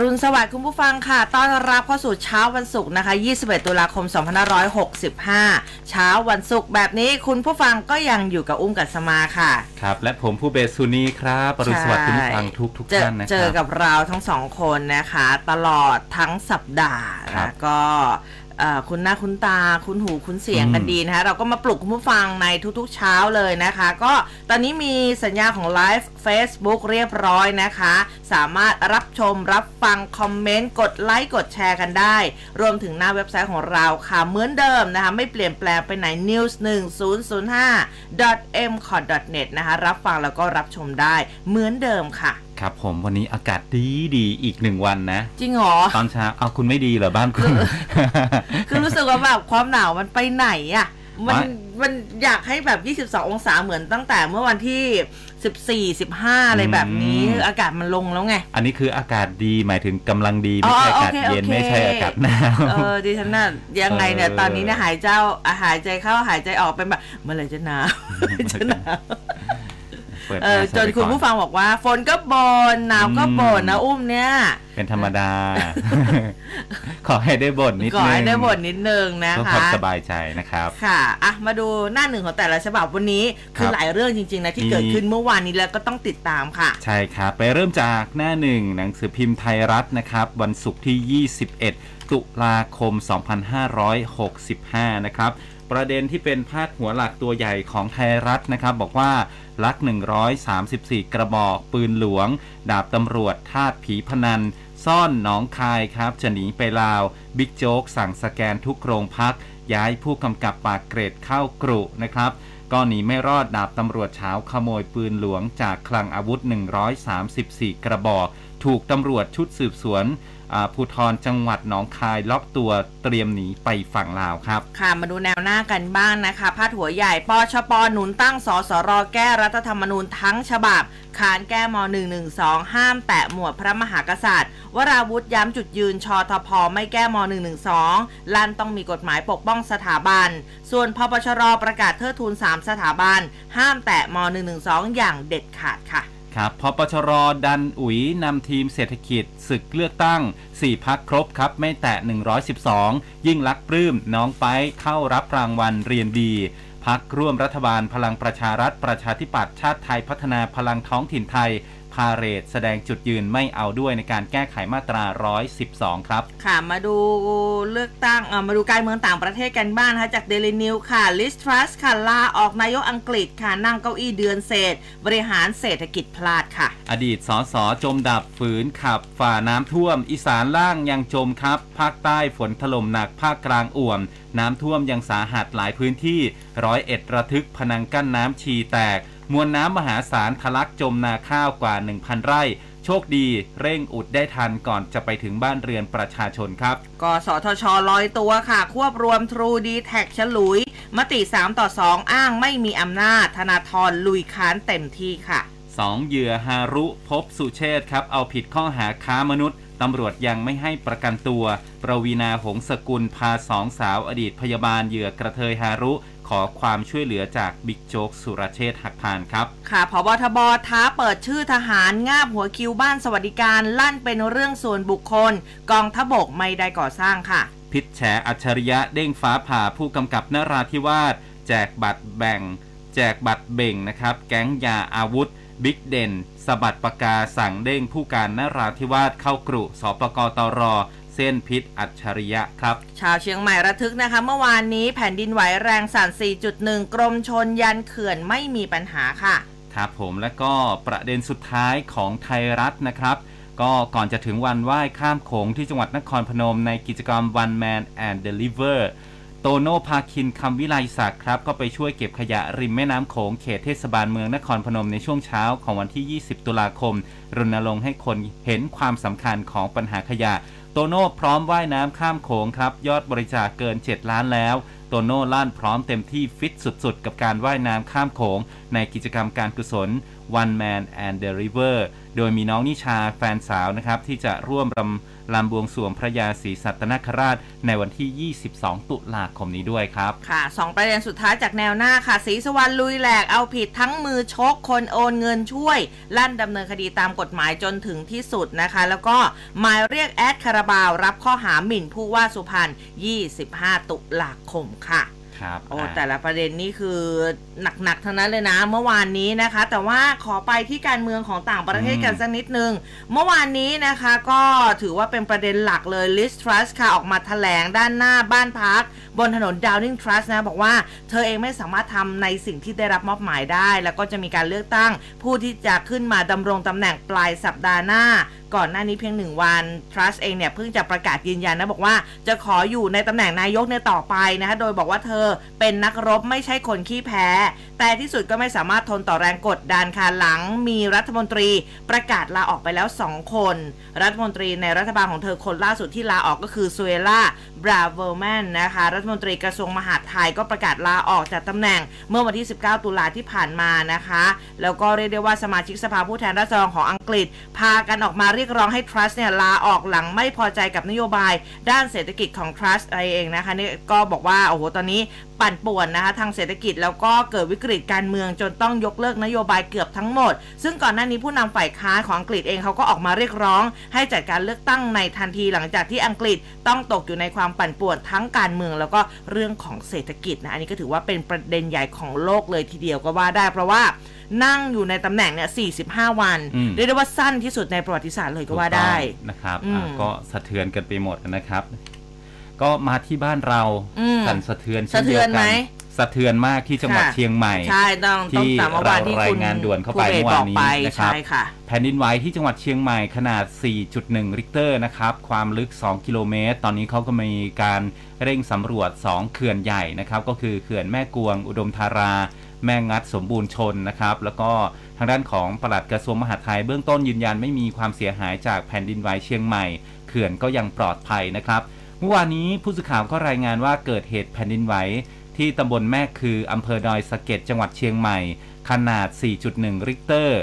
รุณสวัสดิ์คุณผู้ฟังค่ะ ต้อนรับเข้าสู่เช้าวันศุกร์นะคะ 21 ตุลาคม 2565 เช้าวันศุกร์แบบนี้คุณผู้ฟังก็ยังอยู่กับอุ้มกัสมาค่ะ ครับ และผมผู้เบสซูนีครับอรุณสวัสดิ์คุณผู้ฟังทุกทุกเจอท่านนะครับ เจอกับเราทั้งสองคนนะคะ ตลอดทั้งสัปดาห์ครันะบก็เอ่อ คุณหน้าคุณตาคุณหูคุณเสียงกันดีนะคะ เราก็มาปลุกคุณผู้ฟังในทุกๆเช้าเลยนะคะ ก็ตอนนี้มีสัญญาของไลฟ์ Facebook เรียบร้อยนะคะ สามารถรับชมรับฟัง คอมเมนต์ กดไลค์ กดแชร์กันได้ รวมถึงหน้าเว็บไซต์ของเราค่ะ เหมือนเดิมนะคะ ไม่เปลี่ยนแปลงไปไหน news 1 0 0 5 m c o t net นะคะ รับฟังแล้วก็รับชมได้เหมือนเดิมค่ะ ครับผมวันนี้อากาศดีดีอีกหนึ่งวันนะ จริงเหรอ ตอนเช้าเอาคุณไม่ดีเหรอบ้านคุณ คือรู้สึกว่าแบบความหนาวมันไปไหนอะ่ะ มันไม่มันอยากให้แบบ 22 องศาเหมือนตั้งแต่เมื่อวันที่ 14 15 อะไรแบบนี้อืมอากาศมันลงแล้วไง อันนี้คืออากาศดีหมายถึงกำลังดี ไม่อ๋อใช่อากาศโอเคเย็นโอเคไม่ใช่อากาศหนาวเออดิฉันน่ะยังไงเนี่ยเออตอนนี้เนี่ยหายเจ้าอะหายใจเข้าหายใจออกเป็นแบบเมื่อไหร่จะหนาวเมื่อไหร่จะหนาว เปิดเออแร์จนใส่ไปคุณก่อผู้ฟังบอกว่า ฝนก็บ่นหนาวก็บ่นนะอืมอุ้มเนี่ย เป็นธรรมดา ขอให้ได้บ่นนิดขอนึงให้ได้บ่นนิดนึงนะเพื่อคะความสบายใจนะครับ ค่ะอะมาดูหน้าหนึ่งของแต่ละฉบับวันนี้คือครับหลายเรื่องจริงๆนะที่มีเกิดขึ้นเมื่อวานนี้แล้วก็ต้องติดตามค่ะ ใช่ครับ ไปเริ่มจากหน้าหนึ่งหนังสือพิมพ์ไทยรัฐนะครับ วันศุกร์ที่ 21 ตุลาคม 2565 นะครับ ประเด็นที่เป็นพาดหัวหลักตัวใหญ่ของไทยรัฐนะครับ บอกว่าลัก 134 กระบอก ปืนหลวง ดาบตำรวจทาสผีพนัน ซ่อนหนองคายครับจะหนีไปลาว บิ๊กโจ๊กสั่งสแกนทุกโรงพัก ย้ายผู้กำกับปากเกรดเข้ากรุนะครับก็หนีไม่รอดดาบตำรวจเช้าขโมยปืนหลวงจากคลังอาวุธ 134 กระบอก ถูกตำรวจชุดสืบสวน ภูธรจังหวัดหนองคายล็อกตัวเตรียมหนีไปฝั่งลาวครับ ค่ะมาดูแนวหน้ากันบ้างนะคะพาดหัวใหญ่ปชปหนุนตั้งสสรแก้รัฐธรรมนูญทั้งฉบับขานแก้ม .112 ห้ามแตะหมวดพระมหากษัตริย์ วราวุธย้ำจุดยืนชอทพไม่แก้ม .112 ลั่นต้องมีกฎหมายปกป้องสถาบัน ส่วนพปชรประกาศเทิดทูน 3 สถาบัน ห้ามแตะม .112 อย่างเด็ดขาดค่ะ ครับพปชรดันอุ๋ยนำทีมเศรษฐกิจศึกเลือกตั้ง 4 พักครบครับ ไม่แตะ 112 ยิ่งลักปลื้มน้องไปเข้ารับรางวัลเรียนดีพักร่วมรัฐบาลพลังประชารัฐประชาธิปัตย์ชาติไทยพัฒนาพลังท้องถิ่นไทย พาเรดแสดงจุดยืนไม่เอาด้วยในการแก้ไขมาตรา 112 ครับ ค่ะ มาดูเลือกตั้งเอ่อมาดูการเมืองต่างประเทศกันบ้างนะคะจากเดลินิวค่ะลิสทรัสค่ะ ลาออกนายกอังกฤษค่ะ นั่งเก้าอี้เดือนเศษ บริหารเศรษฐกิจพลาดค่ะ อดีตสสจมดับฝืนขับฝ่าน้ำท่วม อีสานล่างยังจมครับ ภาคใต้ฝนถล่มหนักภาคกลางอ่วม น้ำท่วมยังสาหัสหลายพื้นที่ร้อยเอ็ดระทึกพนังกั้นน้ำชีแตก มวลน้ำมหาศาลทะลักจมนาข้าวกว่า 1,000 ไร่ โชคดีเร่งอุดได้ทันก่อนจะไปถึงบ้านเรือนประชาชนครับกสทชลอยตัวค่ะ ควบรวมทรูดีแท็กฉลุย มติ 3 ต่อ 2 อ้างไม่มีอำนาจ ธนาธรลุยค้านเต็มที่ค่ะสองเหยื่อฮารุพบสุเชษฐ์ครับ เอาผิดข้อหาค้ามนุษย์ตำรวจยังไม่ให้ประกันตัว ประวีนาหงสกุลพาสองสาวอดีตพยาบาลเหยื่อกระเทยฮารุ ขอความช่วยเหลือจากบิ๊กโจ๊กสุรเชษฐ์หักพานครับค่ะพบทบท้าเปิดชื่อทหารงาบหัวคิวบ้านสวัสดิการลั่นเป็นเรื่องส่วนบุคคล กองทบกไม่ได้ก่อสร้างค่ะ พิษแฉอัจฉริยะเด้งฟ้าผ่าผู้กำกับนราธิวาสแจกบัตรแบ่ง แจกบัตรเบ่งนะครับ แก๊งยาอาวุธบิ๊กเด่นสะบัดปากกาสั่งเด้งผู้การนราธิวาสเข้ากรุสปกตร เส้นพิษอัจฉริยะครับ ชาวเชียงใหม่ระทึกนะคะ เมื่อวานนี้แผ่นดินไหวแรงสั่น 4.1 กรมชนยันเขื่อนไม่มีปัญหาค่ะ ครับผมและก็ประเด็นสุดท้ายของไทยรัฐนะครับก็ก่อนจะถึงวันไหว้ข้ามโขงที่จังหวัดนครพนมในกิจกรรม One Man and Deliver โตโน่พาคินคำวิไลศักดิ์ครับ ก็ไปช่วยเก็บขยะริมแม่น้ำโขงเขตเทศบาลเมืองนครพนมในช่วงเช้าของวันที่ 20 ตุลาคม รณรงค์ให้คนเห็นความสำคัญของปัญหาขยะ โตโน่พร้อมว่ายน้ำข้ามโขงครับ ยอดบริจาคเกิน 7 ล้านแล้ว โตโน่ล่านพร้อมเต็มที่ฟิตสุดๆ กับการว่ายน้ำข้ามโขง ในกิจกรรมการกุศล One Man and the River โดยมีน้องนิชาแฟนสาวนะครับ ที่จะร่วมรำ ลำบวงสวงพระยาศรีสัตนคราชในวันที่ 22 ตุลาคมนี้ด้วยครับ ค่ะสองประเด็นสุดท้ายจากแนวหน้าค่ะศรีสวรรณลุยแหลกเอาผิดทั้งมือชกคนโอนเงินช่วย ลั่นดำเนินคดีตามกฎหมายจนถึงที่สุดนะคะ แล้วก็หมายเรียกแอดคาราบาว รับข้อหาหมิ่นผู้ว่าสุพรรณ25 ตุลาคมค่ะ ครับโอ้อ่าแต่ละประเด็นนี่คือหนักๆทั้งนั้นเลยนะเมื่อวานนี้นะคะ แต่ว่าขอไปที่การเมืองของต่างประเทศกันสักนิดนึง เมื่อวานนี้นะคะก็ถือว่าเป็นประเด็นหลักเลยลิสทรัสค่ะออกมาแถลงด้านหน้าบ้านพัก บนถนนดาวนิงทรัสนะ บอกว่าเธอเองไม่สามารถทำในสิ่งที่ได้รับมอบหมายได้ แล้วก็จะมีการเลือกตั้ง ผู้ที่จะขึ้นมาดำรงตำแหน่งปลายสัปดาห์หน้า ก่อนหน้านี้เพียงหนึ่งวัน Truss เองเนี่ยเพิ่งจะประกาศยืนยันนะบอกว่าจะขออยู่ในตำแหน่งนายกเนี่ยต่อไปนะคะโดยบอกว่าเธอเป็นนักรบไม่ใช่คนขี้แพ้ แต่ที่สุดก็ไม่สามารถทนต่อแรงกดดันค่ะหลังมีรัฐมนตรีประกาศลาออกไปแล้ว 2 คน รัฐมนตรีในรัฐบาลของเธอคนล่าสุดที่ลาออกก็คือซูเอล่าบราเวอร์แมนนะคะรัฐมนตรีกระทรวงมหาดไทยก็ประกาศลาออกจากตำแหน่งเมื่อวันที่ 19 ตุลาที่ผ่านมานะคะ แล้วก็เรียกได้ว่าสมาชิกสภาผู้แทนราษฎรของอังกฤษ พากันออกมาเรียกร้องให้ทรัสเนี่ยลาออกหลังไม่พอใจกับนโยบายด้านเศรษฐกิจของทรัสเองนะคะนี่ก็บอกว่าโอ้โหตอนนี้ปั่นป่วนนะคะทางเศรษฐกิจแล้วก็เกิดวิกฤตการเมืองจนต้องยกเลิกนโยบายเกือบทั้งหมด ซึ่งก่อนหน้านี้ผู้นำฝ่ายค้านของอังกฤษเองเขาก็ออกมาเรียกร้อง ให้จัดการเลือกตั้งในทันทีหลังจากที่อังกฤษต้องตกอยู่ในความปั่นป่วนทั้งการเมือง แล้วก็เรื่องของเศรษฐกิจนะอันนี้ก็ถือว่าเป็นประเด็นใหญ่ของโลกเลยทีเดียวก็ว่าได้เพราะว่านั่งอยู่ในตำแหน่งเนี่ย 45 วันอืมเรียกได้ว่าสั้นที่สุดในประวัติศาสตร์เลยก็ว่าได้ถูกต้องนะครับอืมอ่าก็สะเทือนกันไปหมดนะครับ ก็มาที่บ้านเราอืมสั่นสะเทือนสะเทือนไหมสะเทือนมากที่จังหวัดค่ะเชียงใหม่ใช่ต้องต้องที่ตามเมื่อวานที่เราคุณรายงานด่วนเข้าไปผู้เมื่อวานนี้บกไปนะครับใช่ค่ะแผ่นดินไหวที่จังหวัดเชียงใหม่ขนาด 4.1 ริกเตอร์นะครับ ความลึก 2 กิโลเมตร ตอนนี้เขาก็มีการเร่งสำรวจ 2 เขื่อนใหญ่นะครับ ก็คือเขื่อนแม่กวง อุดมธารา แม่งัดสมบูรณ์ชนนะครับ แล้วก็ทางด้านของปลัดกระทรวงมหาดไทยเบื้องต้นยืนยันไม่มีความเสียหายจากแผ่นดินไหวเชียงใหม่ เขื่อนก็ยังปลอดภัยนะครับเมื่อวานนี้ผู้สื่อข่าวก็รายงานว่าเกิดเหตุแผ่นดินไหว ที่ตำบลแม่คืออำเภอดอยสะเก็ดจังหวัดเชียงใหม่ ขนาด 4.1 ริกเตอร์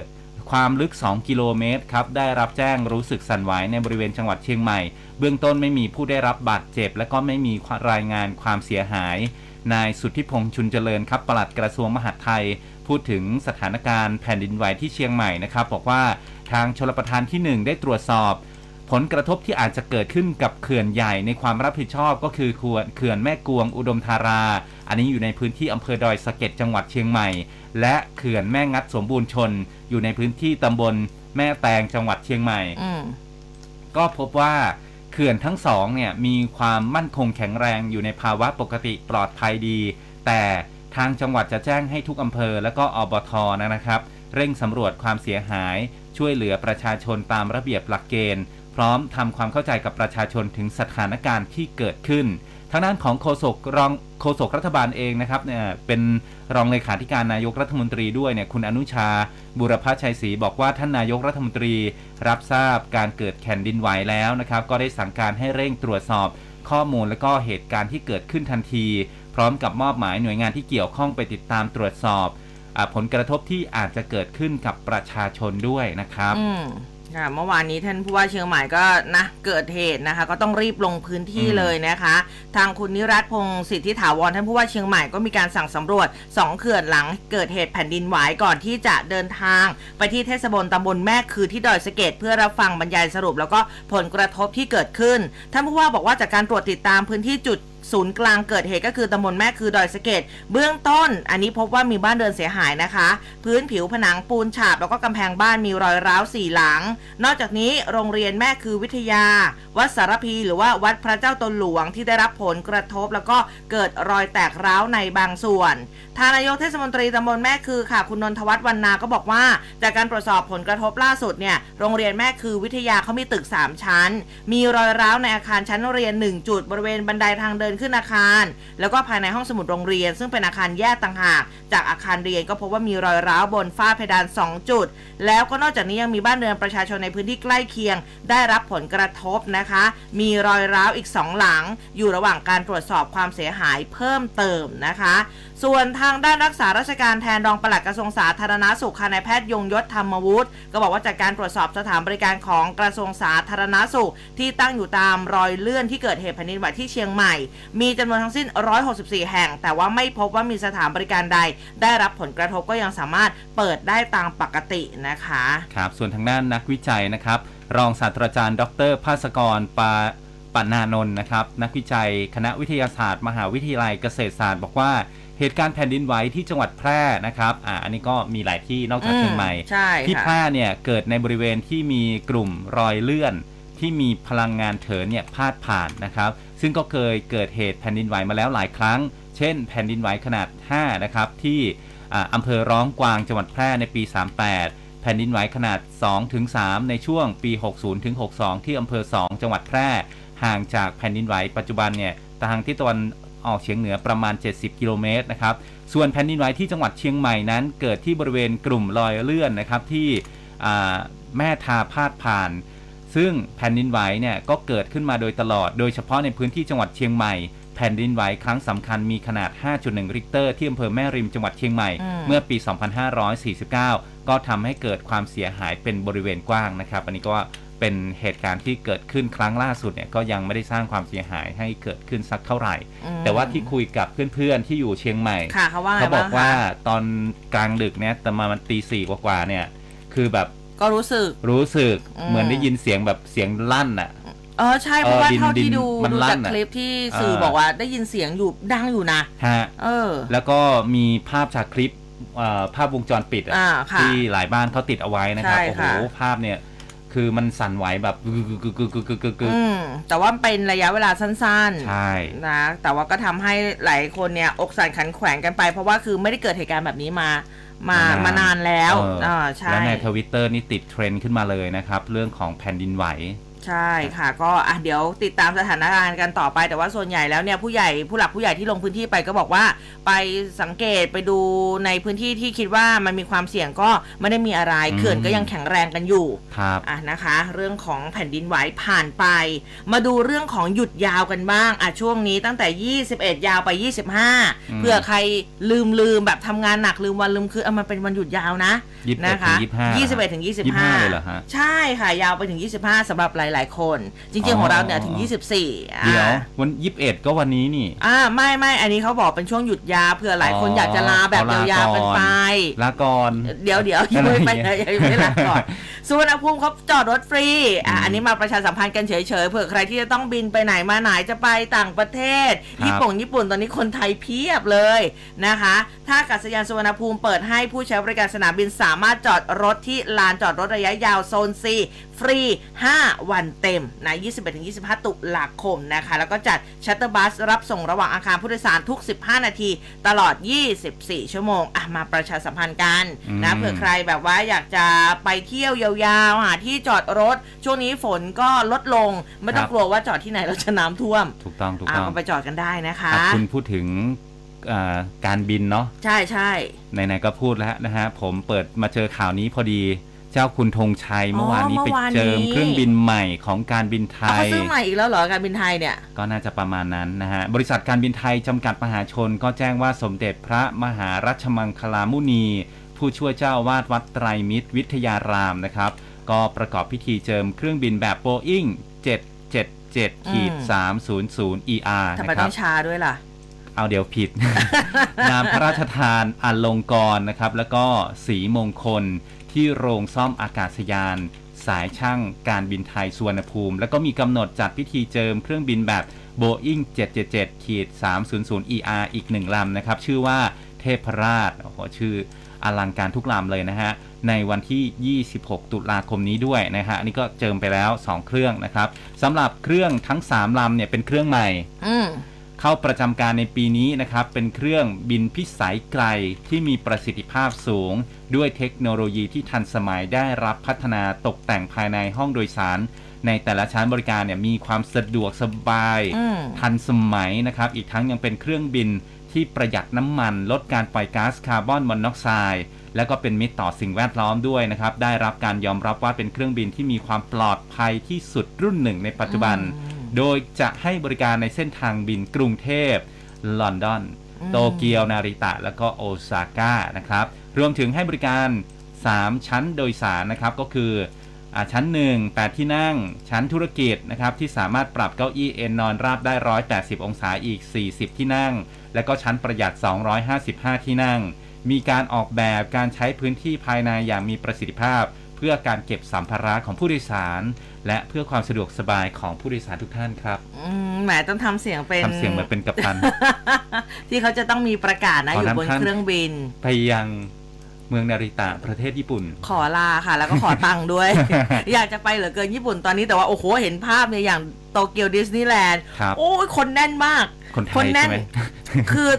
ความลึก 2 กิโลเมตรครับ ได้รับแจ้งรู้สึกสั่นไหวในบริเวณจังหวัดเชียงใหม่ เบื้องต้นไม่มีผู้ได้รับบาดเจ็บ และก็ไม่มีรายงานความเสียหาย นายสุทธิพงษ์ชุนเจริญครับปลัดกระทรวงมหาดไทย พูดถึงสถานการณ์แผ่นดินไหวที่เชียงใหม่นะครับบอกว่าทางชลประทานที่ 1 ได้ตรวจสอบ ผลกระทบที่อาจจะเกิดขึ้นกับเขื่อนใหญ่ในความรับผิดชอบก็คือเขื่อนแม่กวงอุดมธารา อันนี้อยู่ในพื้นที่อำเภอดอยสะเก็ดจังหวัดเชียงใหม่ และเขื่อนแม่งัดสมบูรณ์ชน อยู่ในพื้นที่ตำบลแม่แตงจังหวัดเชียงใหม่มก็พบว่าเขื่อนทั้งสองเนี่ยมีความมั่นคงแข็งแรงอยู่ในภาวะปกติปลอดภัยดี แต่ทางจังหวัดจะแจ้งให้ทุกอำเภอและก็อบทนะครับ เร่งสำรวจความเสียหาย ช่วยเหลือประชาชนตามระเบียบหลักเกณฑ์ พร้อมทำความเข้าใจกับประชาชนถึงสถานการณ์ที่เกิดขึ้นทางด้านของโฆษกรองโฆษกรัฐบาลเองนะครับเนี่ยเป็นรองเลขาธิการนายกรัฐมนตรีด้วยเนี่ยคุณอนุชา บุรพชัยศรีบอกว่าท่านนายกรัฐมนตรี รับทราบการเกิดแผ่นดินไหวแล้วนะครับ ก็ได้สั่งการให้เร่งตรวจสอบข้อมูลและก็เหตุการณ์ที่เกิดขึ้นทันที พร้อมกับมอบหมายหน่วยงานที่เกี่ยวข้องไปติดตามตรวจสอบอผลกระทบที่อาจจะเกิดขึ้นกับประชาชนด้วยนะครับอื ค่ะเมื่อวานนี้ท่านผู้ว่าเชียงใหม่ก็นะเกิดเหตุนะคะ ก็ต้องรีบลงพื้นที่อืมเลยนะคะ ทางคุณนิรัตพงศ์สิทธิถาวรท่านผู้ว่าเชียงใหม่ก็มีการสั่งสำรวจ2เขื่อนหลังเกิดเหตุแผ่นดินไหวก่อนที่จะเดินทาง ไปที่เทศบาลตำบลแม่คือที่ดอยสะเก็ดเพื่อรับฟังบรรยายสรุป แล้วก็ผลกระทบที่เกิดขึ้นท่านผู้ว่าบอกว่าจากการตรวจติดตามพื้นที่จุด ศูนย์กลางเกิดเหตุก็คือตำบลแม่คือดอยสะเก็ดเบื้องต้น อันนี้พบว่ามีบ้านเดินเสียหายนะคะ พื้นผิวผนังปูนฉาบแล้วก็กำแพงบ้านมีรอยร้าวสี่หลัง นอกจากนี้โรงเรียนแม่คือวิทยา วัดสารพีหรือว่าวัดพระเจ้าตนหลวงที่ได้รับผลกระทบ แล้วก็เกิดรอยแตกร้าวในบางส่วนทางนายกเทศมนตรีตำบลแม่คือค่ะ คุณนนทวัฒน์วันนาก็บอกว่า จากการตรวจสอบผลกระทบล่าสุดเนี่ย โรงเรียนแม่คือวิทยาเขามีตึก 3 ชั้น มีรอยร้าวในอาคารชั้นเรียน 1 จุดบริเวณบันไดทางเดินขึ้นอาคาร แล้วก็ภายในห้องสมุดโรงเรียน ซึ่งเป็นอาคารแยกต่างหาก จากอาคารเรียนก็พบว่ามีรอยร้าวบนฝ้าเพดาน 2 จุด แล้วก็นอกจากนี้ยังมีบ้านเรือนประชาชนในพื้นที่ใกล้เคียง ได้รับผลกระทบนะคะ มีรอยร้าวอีก 2 หลัง อยู่ระหว่างการตรวจสอบความเสียหายเพิ่มเติมนะคะ ส่วนททางด้านรักษาราชการแทนรองปลัดกระทรวงสาธารณาสุขค่ะนายแพทย์ยงยศธรรมวุฒิก็บอกว่าจากการตรวจสอบสถานบริการของกระทรวงสาธารณาสุข ที่ตั้งอยู่ตามรอยเลื่อนที่เกิดเหตุแผ่นดินไหวที่เชียงใหม่ มีจำนวนทั้งสิ้น 164 แห่ง แต่ว่าไม่พบว่ามีสถานบริการใด ได้รับผลกระทบก็ยังสามารถเปิดได้ตามปกตินะคะครับส่วนทางด้านนักวิจัยนะครับ รองศาสตราจารย์ ดรภาสกรปาปนานนท์นะครับ นักวิจัยคณะวิทยาศาสตร์ มหาวิทยาลัยเกษตรศาสตร์บอกว่า เหตุการณ์แผ่นดินไหวที่จังหวัดแพร่นะครับอ่าอันนี้ก็มีหลายที่นอกจากเชียงใหม่อืมใช่ที่ค่ะ แพร่เนี่ยเกิดในบริเวณที่มีกลุ่มรอยเลื่อน ที่มีพลังงานเถินเนี่ยพาดผ่านนะครับ ซึ่งก็เคยเกิดเหตุแผ่นดินไหวมาแล้วหลายครั้ง เช่น แผ่นดินไหวขนาด 5 นะครับ ที่อ่าอำเภอร้องกวางจังหวัดแพร่ในปี 38 แผ่นดินไหวขนาด2ถึง3ในช่วงปี 60ถึง62 ที่อำเภอ 2 จังหวัดแพร่ ห่างจากแผ่นดินไหวปัจจุบันเนี่ยทางที่ตะวัน ออกเฉียงเหนือประมาณ 70 กิโลเมตรนะครับ ส่วนแผ่นดินไหวที่จังหวัดเชียงใหม่นั้น เกิดที่บริเวณกลุ่มรอยเลื่อนนะครับที่อ่าแม่ทาพาดผ่าน ซึ่งแผ่นดินไหวเนี่ยก็เกิดขึ้นมาโดยตลอด โดยเฉพาะในพื้นที่จังหวัดเชียงใหม่แผ่นดินไหวครั้งสำคัญมีขนาด 5.1 ริกเตอร์ที่อำเภอแม่ริมจังหวัดเชียงใหม่อืมเมื่อปี 2549 ก็ทำให้เกิดความเสียหายเป็นบริเวณกว้างนะครับ อันนี้ก็ เป็นเหตุการณ์ที่เกิดขึ้นครั้งล่าสุดเนี่ยก็ยังไม่ได้สร้างความเสียหายให้เกิดขึ้นสักเท่าไหร่อืมแต่ว่าที่คุยกับเพื่อนๆที่อยู่เชียงใหม่ค่ะเขาว่าไงเขาบอกบ้งคะว่าตอนกลางดึกเนี่ยแต่มามันตีสี่กว่าๆเนี่ย คือแบบก็รู้สึกรู้สึกอืมเหมือนได้ยินเสียงแบบเสียงลั่นอะเออใช่เพราะว่าเออดินเท่าที่ดินดูมันดูลั่จากนอะคลิปที่สื่อเออบอกว่าได้ยินเสียงอยู่ดังอยู่นะฮะเออ แล้วก็มีภาพจากคลิปเอ่อภาพวงจรปิดอะอ่าค่ะที่หลายบ้านเขาติดเอาไว้นะครับใช่โอ้โหค่ะภาพเนี่ย คือมันสั่นไหวแบบกึกกึกกึกกึกกึกกึกกึกอืมแต่ว่าเป็นระยะเวลาสั้นใช่ๆนะ แต่ว่าก็ทำให้หลายคนเนี่ย อกสั่นขันแขวนกันไป เพราะว่าคือไม่ได้เกิดเหตุการณ์แบบนี้มา มามานานมานานแล้วเอออ่อ่าใช่ และในทวิตเตอร์นี่ติดเทรนด์ขึ้นมาเลยนะครับ เรื่องของแผ่นดินไหว ใช่ค่ะ ก็อะเดี๋ยวติดตามสถานการณ์กันต่อไปแต่ว่าส่วนใหญ่แล้วเนี่ยผู้ใหญ่ผู้หลักผู้ใหญ่ที่ลงพื้นที่ไปก็บอกว่า ไปสังเกตไปดูในพื้นที่ที่คิดว่ามันมีความเสี่ยงก็ไม่ได้มีอะไรอืมเขื่อนก็ยังแข็งแรงกันอยู่ครับอะนะคะ เรื่องของแผ่นดินไหวผ่านไป มาดูเรื่องของหยุดยาวกันบ้างอะช่วงนี้ตั้งแต่ 21 ยาวไปอืม25เผื่อใครลืมลืมแบบทำงานหนักลืมวันลืมคือเอามันเป็นวันหยุดยาวนะยี่สิบเอ็ดนะคะถึงยี่สิบห้า21ถึงยี่สิบห้าเลยเหรอฮะใช่ค่ะยาวไปถึง 25สำหรับหลายๆ คน จริงอ๋ๆอของเราเนี่ยถึง 24อ่าเดี๋ยววันยี่สิบเอ็ดก็วันนี้นี่ อ่าไม่ไม่อันนี้เขาบอกเป็นช่วงหยุดยาวเผื่อหลายคนอ๋อออยากจะลาแบบเอาลายาวๆกันก่อนไปลาก่อนเดี๋ยวเดี๋ยวยังไม่ไปไหนยังไม่ลาก่อนสุวรรณภูมิเขาจอดรถฟรีอะอืมอันนี้มาประชาสัมพันธ์กันเฉยๆเผื่อใครที่จะต้องบินไปไหนมาไหนจะไปต่างประเทศครับญี่ปุ่นญี่ปุ่นตอนนี้คนไทยเพียบเลยนะคะท่าอากาศยานสุวรรณภูมิเปิดให้ผู้ใช้บริการสนามบินสามารถจอดรถที่ลานจอดรถระยะยาวโซน C ฟรี 5 วันเต็มนะ21-25 ตุลาคมนะคะ แล้วก็จัด shuttle bus รับส่งระหว่างอาคารผู้โดยสารทุก 15 นาที ตลอด 24 ชั่วโมง อะ มาประชาสัมพันธ์กันนะอืมเผื่อใครแบบว่าอยากจะไปเที่ยวยาวๆ หาที่จอดรถ ช่วงนี้ฝนก็ลดลง ไม่ต้องกลัวว่าจอดที่ไหนเราจะน้ำท่วม ถูกต้อง ถูกอะต้องก็ไปจอดกันได้นะคะอะคุณพูดถึงอ่าการบินเนาะ ใช่ใช่ไหนๆก็พูดแล้วนะฮะ ผมเปิดมาเจอข่าวนี้พอดี เจ้าคุณธงชัยเมื่อวานนี้ไปเจิมเครื่องบินใหม่ของการบินไทเอาเขายซื้อใหม่อีกแล้วเหรอการบินไทยเนี่ย ก็น่าจะประมาณนั้นนะฮะ บริษัทการบินไทยจำกัดมหาชนก็แจ้งว่าสมเด็จพระมหารัชมังคลามุนี ผู้ช่วยเจ้าอาวาดวัดไตรมิตรวิทยารามนะครับ ก็ประกอบพิธีเจิมเครื่องบินแบบ Boeing 777ขีด300 ER ทำไมนะคต้รัอบงช้าด้วยล่ะเอาเดี๋ยวผิด นามพระราชทานอัลลงกรณ์นะครับ แล้วก็สีมงคล ที่โรงซ่อมอากาศยาน สายช่างการบินไทยสุวรรณภูมิ แล้วก็มีกำหนดจัดพิธีเจิมเครื่องบินแบบ Boeing 777ขีด300 ER อีกหนึ่งลำนะครับ ชื่อว่าเทพราชโอ้โหชื่ออลังการทุกลำเลยนะฮะ ในวันที่ 26 ตุลาคมนี้ด้วยนะฮะ อันนี้ก็เจิมไปแล้ว 2 เครื่องนะครับสำหรับเครื่องทั้ง 3 ลำเนี่ยเป็นเครื่องใหม่อื เข้าประจำการในปีนี้นะครับ เป็นเครื่องบินพิสัยไกลที่มีประสิทธิภาพสูง ด้วยเทคโนโลยีที่ทันสมัยได้รับพัฒนาตกแต่งภายในห้องโดยสาร ในแต่ละชั้นบริการเนี่ยมีความสะดวกสบายอืมทันสมัยนะครับ อีกทั้งยังเป็นเครื่องบินที่ประหยัดน้ำมัน ลดการปล่อยก๊าซคาร์บอนมอนอกไซด์และก็เป็นมิตรต่อสิ่งแวดล้อมด้วยนะครับ ได้รับการยอมรับว่าเป็นเครื่องบินที่มีความปลอดภัยที่สุดรุ่นหนึ่งในปัจจุบันอืม โดยจะให้บริการในเส้นทางบินกรุงเทพ ลอนดอนอืมโตเกียว นาริตะ แล้วก็โอซาก้านะครับ รวมถึงให้บริการ 3 ชั้นโดยสารนะครับ ก็คืออาชั้น 1 8 ที่นั่ง ชั้นธุรกิจนะครับ ที่สามารถปรับเก้าอี้เอนนอนราบได้ 180 องศาอีก 40 ที่นั่ง และก็ชั้นประหยัด 255 ที่นั่ง มีการออกแบบการใช้พื้นที่ภายในอย่างมีประสิทธิภาพ เพื่อการเก็บสัมภาระของผู้โดยสาร และเพื่อความสะดวกสบายของผู้โดยสารทุกท่านครับอืมแหมต้องทำเสียงเป็นทำเสียงเหมือนเป็นกัปตัน ที่เขาจะต้องมีประกาศนะขออยู่นำบนท่านเครื่องบิน ไปยังเมืองนาริตะประเทศญี่ปุ่น ขอลาค่ะ แล้วก็ขอตังค์ด้วย อยากจะไปเหลือเกินญี่ปุ่นตอนนี้แต่ว่า โอ้โห เห็นภาพเนี่ยอย่างโตเกียวดิสนีย์แลนด์ครับโอ้ยคนแน่นมาก คนไทคนยแน่ใช่นไหมคือ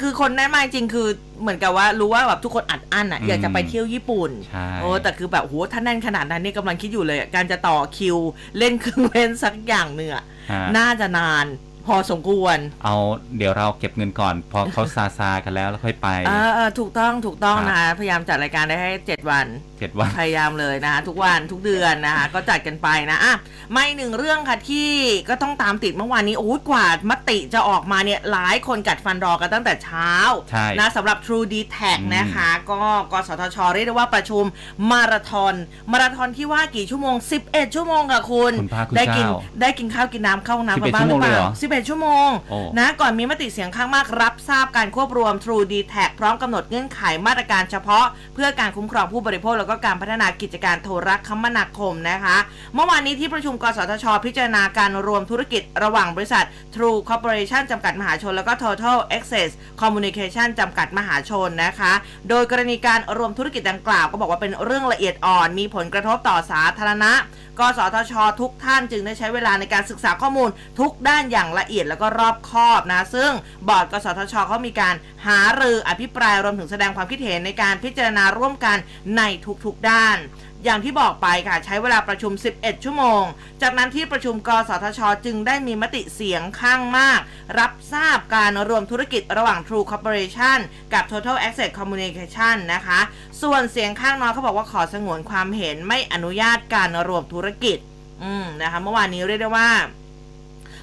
คือคนแน่นมากจริงคือเหมือนกับว่ารู้ว่าแบบทุกคนอัดอั้นอะอืมอยากจะไปเที่ยวญี่ปุ่นใช่โอ้แต่คือแบบโหถ้าแน่นขนาดนั้นเนี่ยกำลังคิดอยู่เลยอะการจะต่อคิวเล่นเครื่องเล่นสักอย่างเนื้อะฮะน่าจะนาน พอสมควร เอาเดี๋ยวเราเก็บเงินก่อน พอเขาซาซากันแล้วแล้วค่อยไปเออเออถูกต้องถูกต้องครับนะคะพยายามจัดรายการได้ให้เจ็ดวันเจ็ดวัน พยายามเลยนะคะทุกวันทุกเดือนนะคะก็จัดกันไปนะอะไม่หนึ่งเรื่องค่ะที่ก็ต้องตามติดเมื่อวานนี้โอ้ยกว่ามติจะออกมาเนี่ยหลายคนกัดฟันรอกันตั้งแต่เช้าใช่นะสำหรับ True d t a c อืมนะคะ ก็กสทช เรียกได้ว่าประชุมมาราธอนมาราธอนที่ว่ากี่ชั่วโมง 11 ชั่วโมงค่ะคุณคุณพระคุณได้กินเจ้าได้กินข้าวกินน้ำเข้าห้องน้ำกัน11บ้างหรือเปชั่วโมงเลยเหรล่าอ11ชั่วโมงโอ้นะก่อนมีมติเสียงข้างมากรับทราบการควบรวม True d t a c พร้อมกำหนดเงื่อนไขมาตรการเฉพาะ เพื่อการคุ้มครองผู้บริโภค แล้วก็การพัฒนากิจการโทรคมนาคมนะคะ เมื่อวานนี้ที่ประชุมกสทช พิจารณาการรวมธุรกิจระหว่างบริษัท True Corporation จำกัดมหาชน แล้วก็ Total Access Communication จำกัดมหาชนนะคะ โดยกรณีการรวมธุรกิจดังกล่าวก็บอกว่าเป็นเรื่องละเอียดอ่อน มีผลกระทบต่อสาธารณะ กสทช ทุกท่านจึงได้ใช้เวลาในการศึกษาข้อมูลทุกด้านอย่างละละเอียดแล้วก็รอบคอบนะ ซึ่งบอร์ดกสทชเขามีการหารืออภิปรายรวมถึงแสดงความคิดเห็นในการพิจารณาร่วมกันในทุกๆด้านอย่างที่บอกไปค่ะ ใช้เวลาประชุม 11 ชั่วโมง จากนั้นที่ประชุมกสทช จึงได้มีมติเสียงข้างมาก รับทราบการรวมธุรกิจระหว่าง True Corporation กับ Total Access Communication นะคะ ส่วนเสียงข้างน้อยเขาบอกว่าขอสงวนความเห็นไม่อนุญาตการรวมธุรกิจ อืมนะคะ เมื่อวานนี้เรียกได้ว่า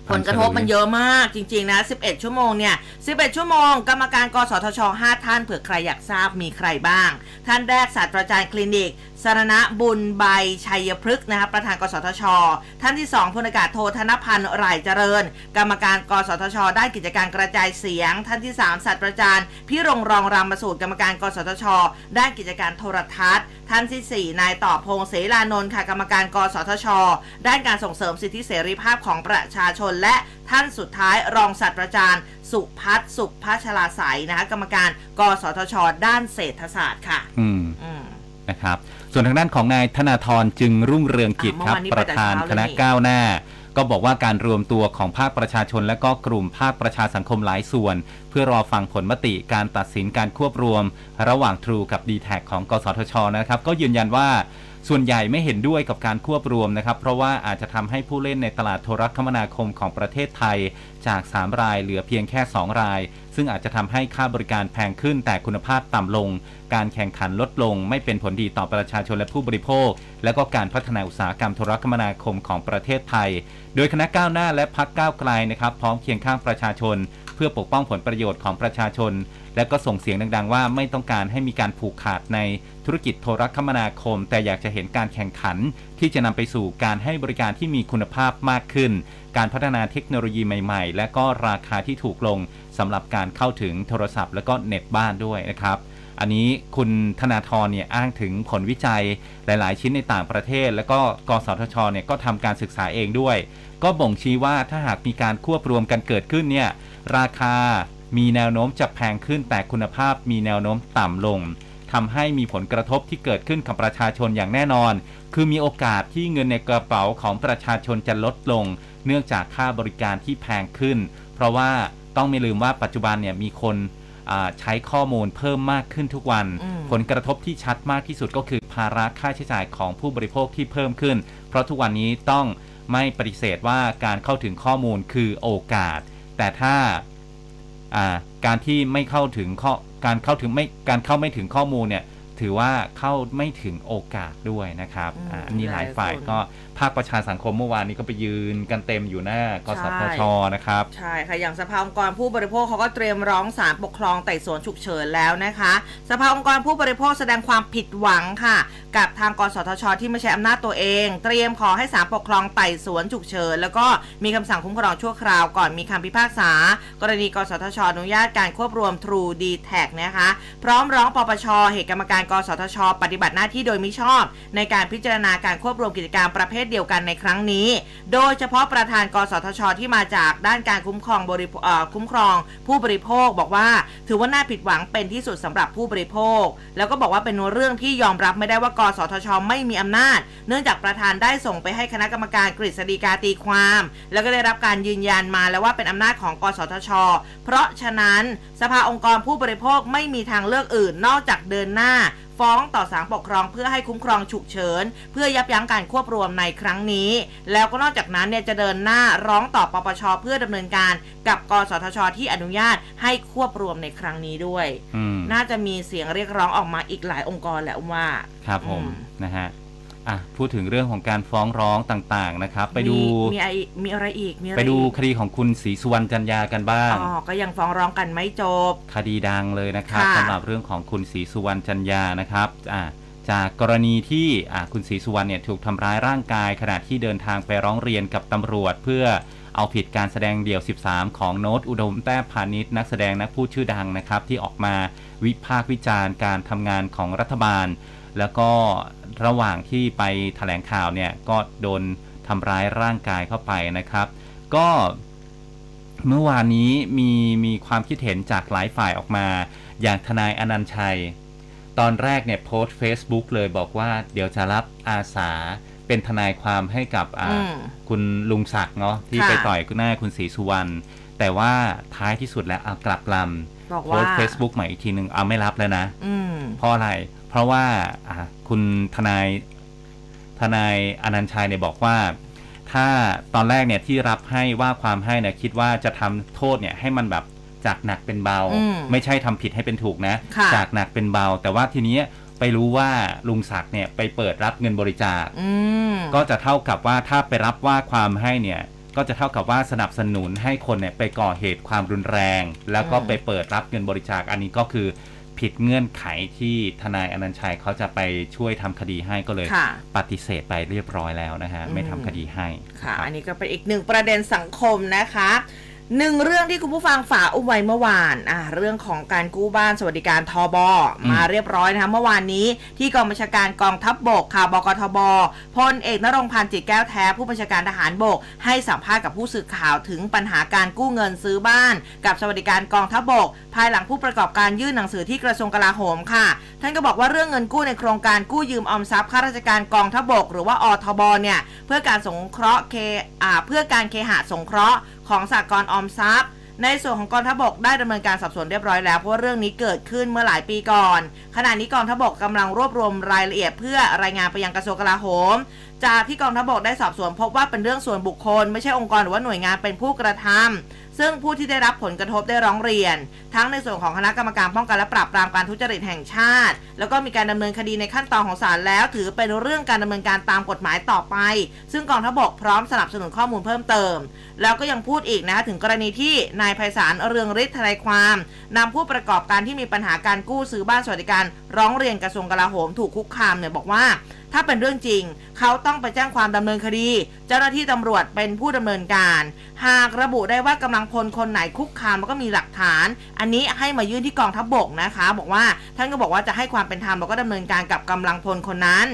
ผลกระทบมันเยอะมากจริงๆนะ 11 ชั่วโมงเนี่ย 11 ชั่วโมง กรรมการกสทช 5 ท่านเผื่อใครอยากทราบมีใครบ้าง ท่านแรกศาสตราจารย์คลินิก สรณะบุญใบชัยพฤกษ์นะคะประธานกสทช ท่านที่ 2พลอากาศโทธนพันธ์หร่ายเจริญ กรรมการกสทช ด้านกิจการกระจายเสียง ท่านที่ 3ศาสตราจารย์พี่รงรองรามประสูตรกรรมการกสทช ด้านกิจการโทรทัศน์ ท่านทีสี่ 4 นายต่อพงศ์เสรานนท์ค่ะกรรมการกสทช ด้านการส่งเสริมสิทธิเสรีภาพของประชาชน และท่านสุดท้ายรองศาสตราจารย์สุพัฒน์สุพัชลาสายนะคะกรรมการ กสทช ด้านเศรษฐศาสตร์ค่ะ อืมอืมนะครับ ส่วนทางด้านของนายธนาธรจึงรุ่งเรืองกิจอะครับเมื่อวานนี้ประธานไปแต่คเช้าเลยณะนี่ก้าวหน้า ก็บอกว่าการรวมตัวของภาคประชาชนและก็กลุ่มภาคประชาสังคมหลายส่วน เพื่อรอฟังผลมติการตัดสินการควบรวม ระหว่าง True กับ d t แทของกสทชนะครับ ก็ยืนยันว่าส่วนใหญ่ไม่เห็นด้วยกับการควบรวมนะครับ เพราะว่าอาจจะทำให้ผู้เล่นในตลาดโทรคมนาคมของประเทศไทย จาก 3 รายเหลือเพียงแค่ 2 ราย ซึ่งอาจจะทำให้ค่าบริการแพงขึ้นแต่คุณภาพต่ำลง การแข่งขันลดลง ไม่เป็นผลดีต่อประชาชนและผู้บริโภค และก็การพัฒนาอุตสาหกรรมโทรคมนาคมของประเทศไทย โดยคณะก้าวหน้าและพักก้าวไกลนะครับ พร้อมเคียงข้างประชาชน เพื่อปกป้องผลประโยชน์ของประชาชน และก็ส่งเสียงดังๆ ว่าไม่ต้องการให้มีการผูกขาดในธุรกิจโทรคมนาคม แต่อยากจะเห็นการแข่งขัน ที่จะนำไปสู่การให้บริการที่มีคุณภาพมากขึ้น การพัฒนาเทคโนโลยีใหม่ ๆ และก็ราคาที่ถูกลงสำหรับการเข้าถึงโทรศัพท์ และก็เน็ตบ้านด้วยนะครับ อันนี้คุณธนาธรเนี่ยอ้างถึงผลวิจัยหลาย ๆ ชิ้นในต่างประเทศ แล้วก็กสทชเนี่ยก็ทำการศึกษาเองด้วย ก็บ่งชี้ว่าถ้าหากมีการควบรวมกันเกิดขึ้นเนี่ยราคามีแนวโน้มจะแพงขึ้นแต่คุณภาพมีแนวโน้มต่ำลงทำให้มีผลกระทบที่เกิดขึ้นกับประชาชนอย่างแน่นอน คือมีโอกาสที่เงินในกระเป๋าของประชาชนจะลดลง เนื่องจากค่าบริการที่แพงขึ้น เพราะว่าต้องไม่ลืมว่าปัจจุบันเนี่ยมีคน ใช้ข้อมูลเพิ่มมากขึ้นทุกวันอืมผลกระทบที่ชัดมากที่สุดก็คือภาระค่าใช้จ่ายของผู้บริโภคที่เพิ่มขึ้น เพราะทุกวันนี้ต้องไม่ปฏิเสธว่าการเข้าถึงข้อมูลคือโอกาส แต่ถ้าอ่าการที่ไม่เข้าถึงข้อการเข้าถึงไม่การเข้าไม่ถึงข้อมูลเนี่ยถือว่าเข้าไม่ถึงโอกาสด้วยนะครับอืมอ่าอันนี้หลายหลายฝ่ายคนก็ ภาคประชาสังคมเมื่อวานนี้ก็ไปยืนกันเต็มอยู่หน้ากสทชนะครับ ใช่ค่ะ อย่างสภาองค์กรผู้บริโภคเขาก็เตรียมร้องศาลปกครองไต่สวนฉุกเฉินแล้วนะคะ สภาองค์กรผู้บริโภคแสดงความผิดหวังค่ะ กับทางกสทช ที่ไม่ใช้อำนาจตัวเอง เตรียมขอให้ศาลปกครองไต่สวนฉุกเฉินแล้วก็มีคำสั่งคุ้มครองชั่วคราวก่อนมีคำพิพากษา กรณีกสทชอนุญาตการควบรวม True d t a c นะคะ พร้อมร้องปปชเหตุกรรมการกสทช ปฏิบัติหน้าที่โดยมิชอบ ในการพิจารณาการควบรวมกิจการประเภทเดียวกันในครั้งนี้ โดยเฉพาะประธานกสทช ที่มาจากด้านการคุ้มครองบริคุ้มครอง ผู้บริโภคบอกว่า ถือว่าน่าผิดหวังเป็นที่สุดสำหรับผู้บริโภค แล้วก็บอกว่าเป็นเรื่องที่ยอมรับไม่ได้ว่ากสทช ไม่มีอำนาจ เนื่องจากประธานได้ส่งไปให้คณะกรรมการกฤษฎีกาตีความ แล้วก็ได้รับการยืนยันมาแล้วว่าเป็นอำนาจของ กสทช เพราะฉะนั้นสภาองค์กรผู้บริโภคไม่มีทางเลือกอื่นนอกจากเดินหน้า ฟ้องต่อศาลปกครองเพื่อให้คุ้มครองฉุกเฉิน เพื่อยับยั้งการควบรวมในครั้งนี้ แล้วก็นอกจากนั้นเนี่ยจะเดินหน้าร้องต่อปปชเพื่อดำเนินการกับกสทชที่อนุญาตให้ควบรวมในครั้งนี้ด้วยอืมน่าจะมีเสียงเรียกร้องออกมาอีกหลายองค์กรแหละว่า ครับผมอืมนะฮะ อะพูดถึงเรื่องของการฟ้องร้องต่างๆนะครับ ไปดูมีมีอะไรมีอะไรอีกมีอะไรไปดูอีกคดีของคุณศรีสุวรรณจันยากันบ้างอ๋อก็ยังฟ้องร้องกันไม่จบ คดีดังเลยนะครับค่ะสำหรับเรื่องของคุณศรีสุวรรณจันยานะครับอ่าจากกรณีที่อ่าคุณศรีสุวรรณเนี่ยถูกทำร้ายร่างกายขณะที่เดินทางไปร้องเรียนกับตำรวจ เพื่อเอาผิดการแสดงเดี่ยว 13 ของโน้ตอุดมแต้พาณิชย์นักแสดงนักพูดชื่อดังนะครับ ที่ออกมาวิพากษ์วิจารณ์การทำงานของรัฐบาล แล้วก็ระหว่างที่ไปแถลงข่าวเนี่ยก็โดนทำร้ายร่างกายเข้าไปนะครับ ก็เมื่อวานนี้มีมีความคิดเห็นจากหลายฝ่ายออกมา อย่างทนายอนันต์ชัย ตอนแรกเนี่ยโพสต์ Facebook เลยบอกว่าเดี๋ยวจะรับอาสาเป็นทนายความให้กับอ่าอืมคุณลุงศักดิ์เนาะที่ค่ะไปต่อยหน้าคุณศรีสุวรรณแต่ว่าท้ายที่สุดแล้วเอากลับลบอกำโพว่าสต์ Facebook ใหม่อีกทีหนึ่งเอาไม่รับแล้วนะอืมเพราะอะไร เพราะว่าอ่าคุณทนายทนายอนันต์ชัยเนี่ยบอกว่า ถ้าตอนแรกเนี่ยที่รับให้ว่าความให้เนี่ยคิดว่าจะทำโทษเนี่ยให้มันแบบจากหนักเป็นเบาอืมไม่ใช่ทำผิดให้เป็นถูกนะค่ะจากหนักเป็นเบา แต่ว่าทีนี้ไปรู้ว่าลุงศักดิ์เนี่ยไปเปิดรับเงินบริจาคอืมก็จะเท่ากับว่าถ้าไปรับว่าความให้เนี่ยก็จะเท่ากับว่าสนับสนุนให้คนเนี่ยไปก่อเหตุความรุนแรง แล้วก็อืมไปเปิดรับเงินบริจาคอันนี้ก็คือ ผิดเงื่อนไขที่ทนายอนันต์ชัยเขาจะไปช่วยทำคดีให้ก็เลยค่ะปฏิเสธไปเรียบร้อยแล้วนะฮะอืมไม่ทำคดีให้ค่ะรับอันนี้ก็เป็นอีกหนึ่งประเด็นสังคมนะคะ หนึ่งเรื่องที่คุณผู้ฟังฝากอุ้มไว้เมื่อวานอะเรื่องของการกู้บ้านสวัสดิการทบอืมมาเรียบร้อยนะคะเมื่อวานนี้ที่กองบัญชาการกองทัพบบกค่ะบกทบพลเอกนรงค์พันธ์จิตแก้วแท้ผู้บัญชาการทหารบก ให้สัมภาษณ์กับผู้สื่อข่าวถึงปัญหาการกู้เงินซื้อบ้าน กับสวัสดิการกองทัพบบก ภายหลังผู้ประกอบการยื่นหนังสือที่กระทรวงกลาโหมค่ะ ท่านก็บอกว่าเรื่องเงินกู้ในโครงการกู้ยืมออมทรัพย์ข้าราชการกองทัพบกหรือว่าอทบเนี่ยเพื่อการสงเคราะห์เคอ่าเพื่อการเคหะสงเคราะห์ ของสากลออมทรัพย์ ในส่วนของกองทัพบกได้ดำเนินการสอบสวนเรียบร้อยแล้วเพราะว่าเรื่องนี้เกิดขึ้นเมื่อหลายปีก่อน ขณะนี้กองทัพบกกำลังรวบรวมรายละเอียดเพื่อรายงานไปยังกระทรวงกลาโหม จากที่กองทัพบกได้สอบสวนพบว่าเป็นเรื่องส่วนบุคคล ไม่ใช่องค์กรหรือว่าหน่วยงานเป็นผู้กระทำซึ่งผู้ที่ได้รับผลกระทบได้ร้องเรียน ทั้งในส่วนของคณะกรรมการป้องกันและปราบปรามการทุจริตแห่งชาติ แล้วก็มีการดำเนินคดีในขั้นตอนของศาลแล้ว ถือเป็นเรื่องการดำเนินการตามกฎหมายต่อไป ซึ่งกองทัพบกพร้อมสนับสนุนข้อมูลเพิ่มเติม แล้วก็ยังพูดอีกนะคะถึงกรณีที่นายไพศาลเรืองฤทธิ์ทนายความนำผู้ประกอบการที่มีปัญหาการกู้ซื้อบ้านสวัสดิการ ร้องเรียนกระทรวงกลาโหมถูกคุกคามเนี่ยบอกว่า ถ้าเป็นเรื่องจริง เขาต้องไปแจ้งความดำเนินคดี เจ้าหน้าที่ตำรวจเป็นผู้ดำเนินการ หากระบุได้ว่ากำลังพลคนไหนคุกคามแล้วก็มีหลักฐาน อันนี้ให้มายื่นที่กองทัพบกนะคะ บอกว่าท่านก็บอกว่าจะให้ความเป็นธรรมแล้วก็ดำเนินการกับกำลังพลคนนั้น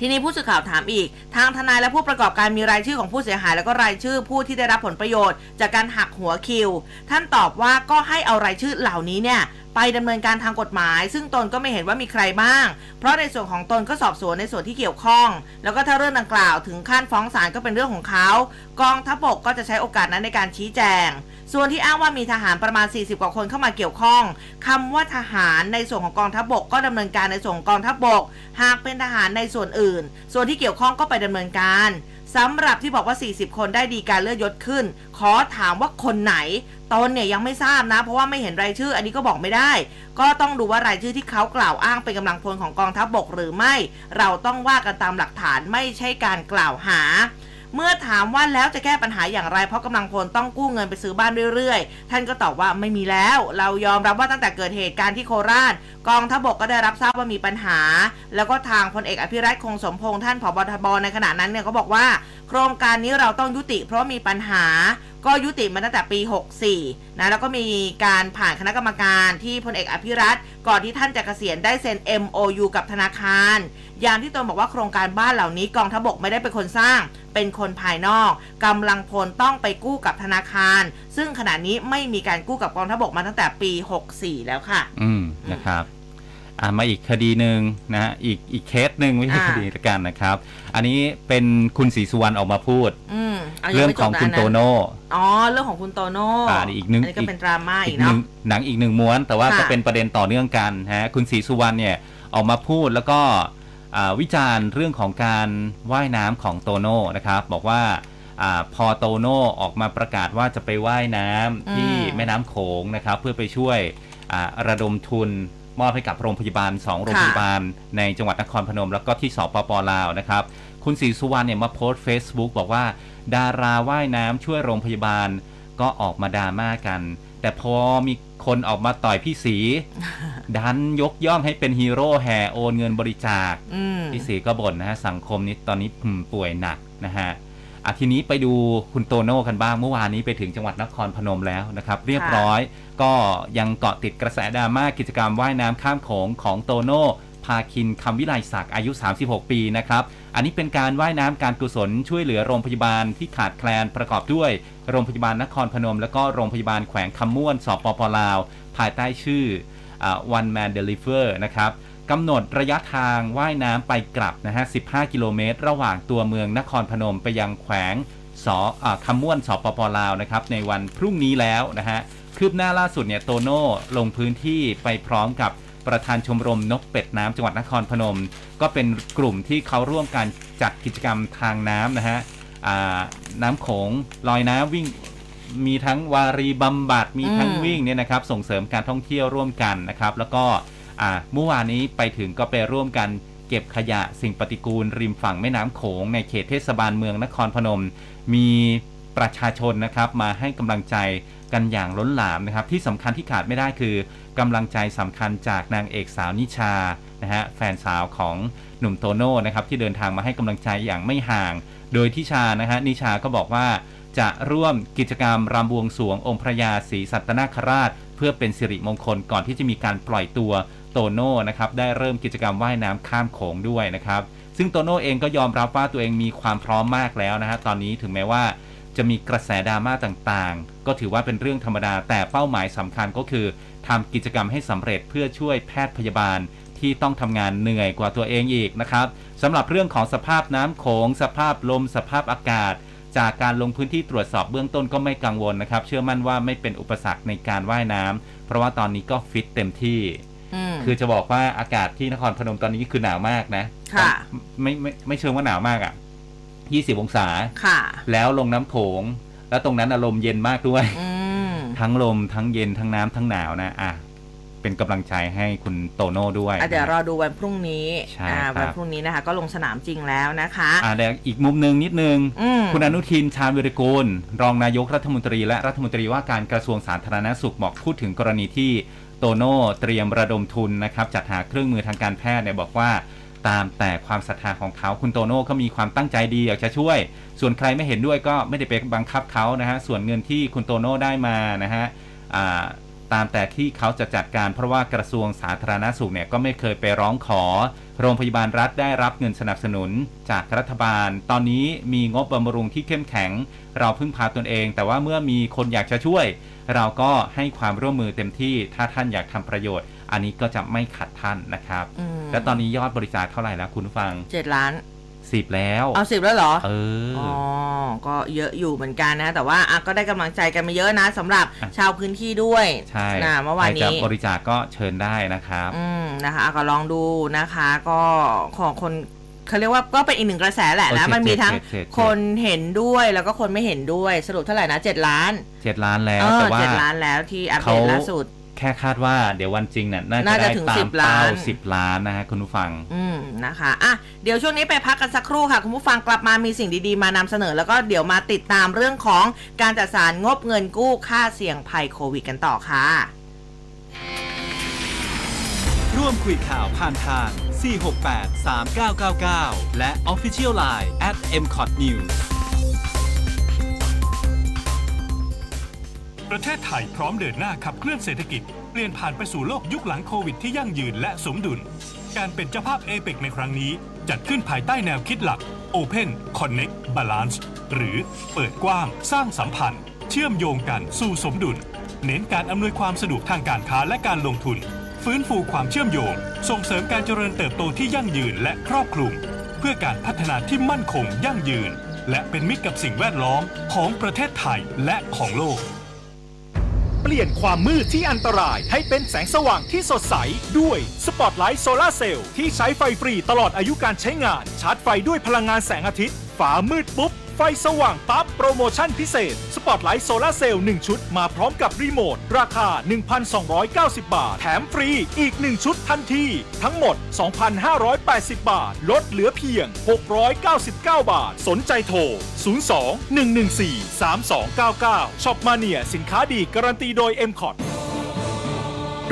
ทีนี้ผู้สื่อข่าวถามอีก ทางทนายและผู้ประกอบการมีรายชื่อของผู้เสียหาย แล้วก็รายชื่อผู้ที่ได้รับผลประโยชน์ จากการหักหัวคิว ท่านตอบว่าก็ให้เอารายชื่อเหล่านี้เนี่ยไปดำเนินการทางกฎหมาย ซึ่งตนก็ไม่เห็นว่ามีใครบ้าง เพราะในส่วนของตนก็สอบสวนในส่วนที่เกี่ยวข้อง แล้วก็ถ้าเรื่องดังกล่าวถึงขั้นฟ้องศาลก็เป็นเรื่องของเขา กองทัพบกก็จะใช้โอกาสนั้นในการชี้แจง ส่วนที่อ้างว่ามีทหารประมาณ 40 กว่าคนเข้ามาเกี่ยวข้องคำว่าทหารในส่วนของกองทัพบกก็ดำเนินการในส่วนของกองทัพบก หากเป็นทหารในส่วนอื่น ส่วนที่เกี่ยวข้องก็ไปดำเนินการสำหรับที่บอกว่า 40 คนได้ดีการเลื่อนยศขึ้น ขอถามว่าคนไหน ตนเนี่ยยังไม่ทราบนะ เพราะว่าไม่เห็นรายชื่อ อันนี้ก็บอกไม่ได้ ก็ต้องดูว่ารายชื่อที่เขากล่าวอ้างเป็นกำลังพลของกองทัพบบกหรือไม่ เราต้องว่ากันตามหลักฐานไม่ใช่การกล่าวหา เมื่อถามว่าแล้วจะแก้ปัญหาอย่างไรเพราะกำลังพลต้องกู้เงินไปซื้อบ้านเรื่อยๆ ท่านก็ตอบว่าไม่มีแล้ว เรายอมรับว่าตั้งแต่เกิดเหตุการณ์ที่โคราช กองทัพบกก็ได้รับทราบว่ามีปัญหา แล้วก็ทางพลเอกอภิรัตคงสมพงษ์ท่านผบทบในขณะนั้นเนี่ยก็บอกว่า โครงการนี้เราต้องยุติเพราะมีปัญหาก็ยุติมาตั้งแต่ปี 64 นะ แล้วก็มีการผ่านคณะกรรมการที่พลเอกอภิรัตก่อนที่ท่านจะเกษียณได้เซ็น MOU กับธนาคาร อย่างที่ตนบอกว่าโครงการบ้านเหล่านี้กองทัพบกไม่ได้เป็นคนสร้าง เป็นคนภายนอกกำลังพลต้องไปกู้กับธนาคาร ซึ่งขณะนี้ไม่มีการกู้กับกองทัพบกมาตั้งแต่ปี 64 แล้วค่ะ อืมนะครับ อ่ามาอีกคดีหนึ่งนะฮะอีกอีกเคสหนึ่งไม่ใช่อ่า คดีละกันนะครับ อันนี้เป็นคุณศรีสุวรรณออกมาพูด อืมายัเรื่องไม่จของบนะคุณนนั้นโตโน่อ๋อเรื่องของคุณโตโน่อ่าอีกหนึ่งอันนี้ก็อีกเป็นดราม่าอีอีกกหนึ่เนาะงหนังอีกหนึ่งม้วน แต่ว่าค่ะก็เป็นประเด็นต่อเนื่องกันฮะคุณศรีสุวรรณเนี่ยออกมาพูดแล้วก็อ่าวิจารณ์เรื่องของการว่ายน้ำของโตโน่นะครับ บอกว่าอาพอโตโน่ออกมาประกาศว่าจะไปว่ายน้ำที่อืมแม่น้ำโขงนะครับ เพื่อไปช่วยอ่าระดมทุน มอบให้กับโรงพยาบาล 2 โรงพยาบาล ในจังหวัดนครพนม แล้วก็ที่สปปลาวนะครับ คุณศรีสุวรรณเนี่ยมาโพสต์ Facebook บอกว่า ดาราว่ายน้ำช่วยโรงพยาบาลก็ออกมาดราม่ากัน แต่พอมีคนออกมาต่อยพี่สีดันยกย่องให้เป็นฮีโร่แห่โอนเงินบริจาคอืมพี่สีก็บ่นนะฮะสังคมนี้ตอนนี้อืมป่วยหนักนะฮะอะทีนี้ไปดูคุณโตโน่กันบ้างเมื่อวานนี้ไปถึงจังหวัดนครพนมแล้วนะครับ เรียบร้อย ก็ยังเกาะติดกระแสดราม่ากิจกรรมว่ายน้ำข้ามโขงของโตโน่พาคินคำวิไลศักดิ์อายุ 36 ปีนะครับ อันนี้เป็นการว่ายน้ำการกุศลช่วยเหลือโรงพยาบาลที่ขาดแคลนประกอบด้วย โรงพยาบาลนครพนม และก็โรงพยาบาลแขวงคำม่วนสปปลาว ภายใต้ชื่ออ One Man Deliver นะครับกำหนดระยะทางว่ายน้ำไปกลับนะฮะ 15 กิโลเมตร ระหว่างตัวเมืองนครพนมไปยังแขวงสอคำม่วนสปปลาวนะครับในวันพรุ่งนี้แล้วนะฮะ คืบหน้าล่าสุดเนี่ยโตโน่ลงพื้นที่ไปพร้อมกับประธานชมรมนกเป็ดน้ำจังหวัดนครพนม ก็เป็นกลุ่มที่เขาร่วมกันจัดกิจกรรมทางน้ำนะฮะน้ำโขงลอยน้ำวิ่งมีทั้งวารีบำบัดมีทั้งวิ่งเนี่ยนะครับ ส่งเสริมการท่องเที่ยวร่วมกันนะครับ แล้วก็เมื่อวานนี้ไปถึงก็ไปร่วมกันเก็บขยะสิ่งปฏิกูล ริมฝั่งแม่น้ำโขง ในเขตเทศบาลเมืองนครพนม มีประชาชนนะครับมาให้กำลังใจ กันอย่างล้นหลามนะครับ ที่สำคัญที่ขาดไม่ได้คือกำลังใจสำคัญจากนางเอกสาวนิชานะฮะแฟนสาวของหนุ่มโตโน่นะครับที่เดินทางมาให้กำลังใจอย่างไม่ห่าง โดยทิชานะฮะนิชาก็บอกว่าจะร่วมกิจกรรมรำบวงสวงองค์พระยาศรีสัตนาคราช เพื่อเป็นสิริมงคลก่อนที่จะมีการปล่อยตัวโตโน่นะครับได้เริ่มกิจกรรมว่ายน้ำข้ามโขงด้วยนะครับ ซึ่งโตโน่เองก็ยอมรับว่าตัวเองมีความพร้อมมากแล้วนะฮะตอนนี้ถึงแม้ว่า จะมีกระแสดราม่าต่างๆ ก็ถือว่าเป็นเรื่องธรรมดา แต่เป้าหมายสำคัญก็คือทำกิจกรรมให้สำเร็จเพื่อช่วยแพทย์พยาบาลที่ต้องทำงานเหนื่อยกว่าตัวเองอีกนะครับสำหรับเรื่องของสภาพน้ำโขง สภาพลม สภาพอากาศ จากการลงพื้นที่ตรวจสอบเบื้องต้นก็ไม่กังวลนะครับ เชื่อมั่นว่าไม่เป็นอุปสรรคในการว่ายน้ำเพราะว่าตอนนี้ก็ฟิตเต็มที่อืมคือจะบอกว่าอากาศที่นครพนมตอนนี้คือหนาวมากนะ ค่ะ ไม่ไม่ไม่เชิงว่าหนาวมากอะ่ะ 20 องศา ค่ะ แล้วลงน้ำโขง แล้วตรงนั้นอารมณ์เย็นมากด้วย อืม ทั้งลมทั้งเย็นทั้งน้ำทั้งหนาวนะอะเป็นกำลังใจให้คุณโตโน่ด้วยอะเดี๋ยวนะรอดูวันพรุ่งนี้ใช่อ่าครับ วันพรุ่งนี้นะคะ ก็ลงสนามจริงแล้วนะคะ อะเดี๋ยวอีกมุมหนึ่งนิดนึง อืมคุณอนุทินชาญวิริกูล รองนายกรัฐมนตรีและรัฐมนตรีว่าการกระทรวงสาธารณสุขบอกพูดถึงกรณีที่โตโน่เตรียมระดมทุนนะครับจัดหาเครื่องมือทางการแพทย์เนี่ยบอกว่า ตามแต่ความศรัทธาของเขาคุณโตโน่ก็มีความตั้งใจดีอยากจะช่วย ส่วนใครไม่เห็นด้วยก็ไม่ได้ไปบังคับเขานะฮะส่วนเงินที่คุณโตโน่ได้มานะฮะตามแต่ที่เขาจะจัดการเพราะว่ากระทรวงสาธารณสุขเนี่ยก็ไม่เคยไปร้องขอ โรงพยาบาลรัฐได้รับเงินสนับสนุนจากรัฐบาล ตอนนี้มีงบบำรุงที่เข้มแข็ง เราพึ่งพาตนเอง แต่ว่าเมื่อมีคนอยากจะช่วย เราก็ให้ความร่วมมือเต็มที่ถ้าท่านอยากทำประโยชน์ อันนี้ก็จะไม่ขัดท่านนะครับอืมและตอนนี้ยอดบริจาคเท่าไหร่แล้วคุณผู้ฟังเจ็ดล้านสิบแล้วเอาสิบแล้วเหรอ เอออ๋อก็เยอะอยู่เหมือนกันนะ แต่ว่าอะก็ได้กำลังใจกันมาเยอะนะสำหรับอะชาวพื้นที่ด้วย ใช่นะเมื่อวานใครนี้จะบริจาคก็เชิญได้นะครับ อืมนะคะอะก็ลองดูนะคะ ก็ขอคนเขาเรียกว่าก็เป็นอีกหนึ่งกระแสแหละนะโอเคมันมีทั้งเจ็ดเจ็ดเจ็ดคนเห็นด้วยแล้วก็คนไม่เห็นด้วยสรุปเท่าไหร่นะเจ็ดล้านเจ็ดล้านแล้วเออแต่ว่าเจ็ดล้านแล้วที่อัปเดเขาตล่าสุด แค่คาดว่าเดี๋ยววันจริงเนี่ยน่าน่าจะจะได้ถึงตาสิมบล้าเป้านสิบล้านนะฮะคุณผู้ฟัง อืมนะคะอะเดี๋ยวช่วงนี้ไปพักกันสักครู่ค่ะ คุณผู้ฟังกลับมามีสิ่งดีๆ มานำเสนอ แล้วก็เดี๋ยวมาติดตามเรื่องของการจัดสรรงบเงินกู้ค่าเสี่ยงภัยโควิดกันต่อค่ะ ร่วมคุยข่าวผ่านทาง 468 3999 และ Official Line at mcot news ประเทศไทยพร้อมเดินหน้าขับเคลื่อนเศรษฐกิจ เปลี่ยนผ่านไปสู่โลกยุคหลังโควิดที่ยั่งยืนและสมดุล การเป็นเจ้าภาพเอเปกในครั้งนี้ จัดขึ้นภายใต้แนวคิดหลัก Open Connect Balance หรือเปิดกว้างสร้างสัมพันธ์ เชื่อมโยงกันสู่สมดุล เน้นการอำนวยความสะดวกทางการค้าและการลงทุน ฟื้นฟูความเชื่อมโยง ส่งเสริมการเจริญเติบโตที่ยั่งยืนและครอบคลุม เพื่อการพัฒนาที่มั่นคงยั่งยืน และเป็นมิตรกับสิ่งแวดล้อมของประเทศไทยและของโลก เปลี่ยนความมืดที่อันตรายให้เป็นแสงสว่างที่สดใส ด้วยสปอตไลท์โซลาเซลล์ที่ใช้ไฟฟรีตลอดอายุการใช้งาน ชาร์จไฟด้วยพลังงานแสงอาทิตย์ ฟ้ามืดปุ๊บ ไฟสว่างปั๊บโปรโมชั่นพิเศษ สปอตไลท์โซลาเซลล์1ชุด มาพร้อมกับรีโมท ราคา 1,290 บาท แถมฟรีอีก 1 ชุดทันที ทั้งหมด 2,580 บาท ลดเหลือเพียง 699 บาท สนใจโทร 02 114 3299ช็อปมาเนียสินค้าดีการันตีโดย m c o t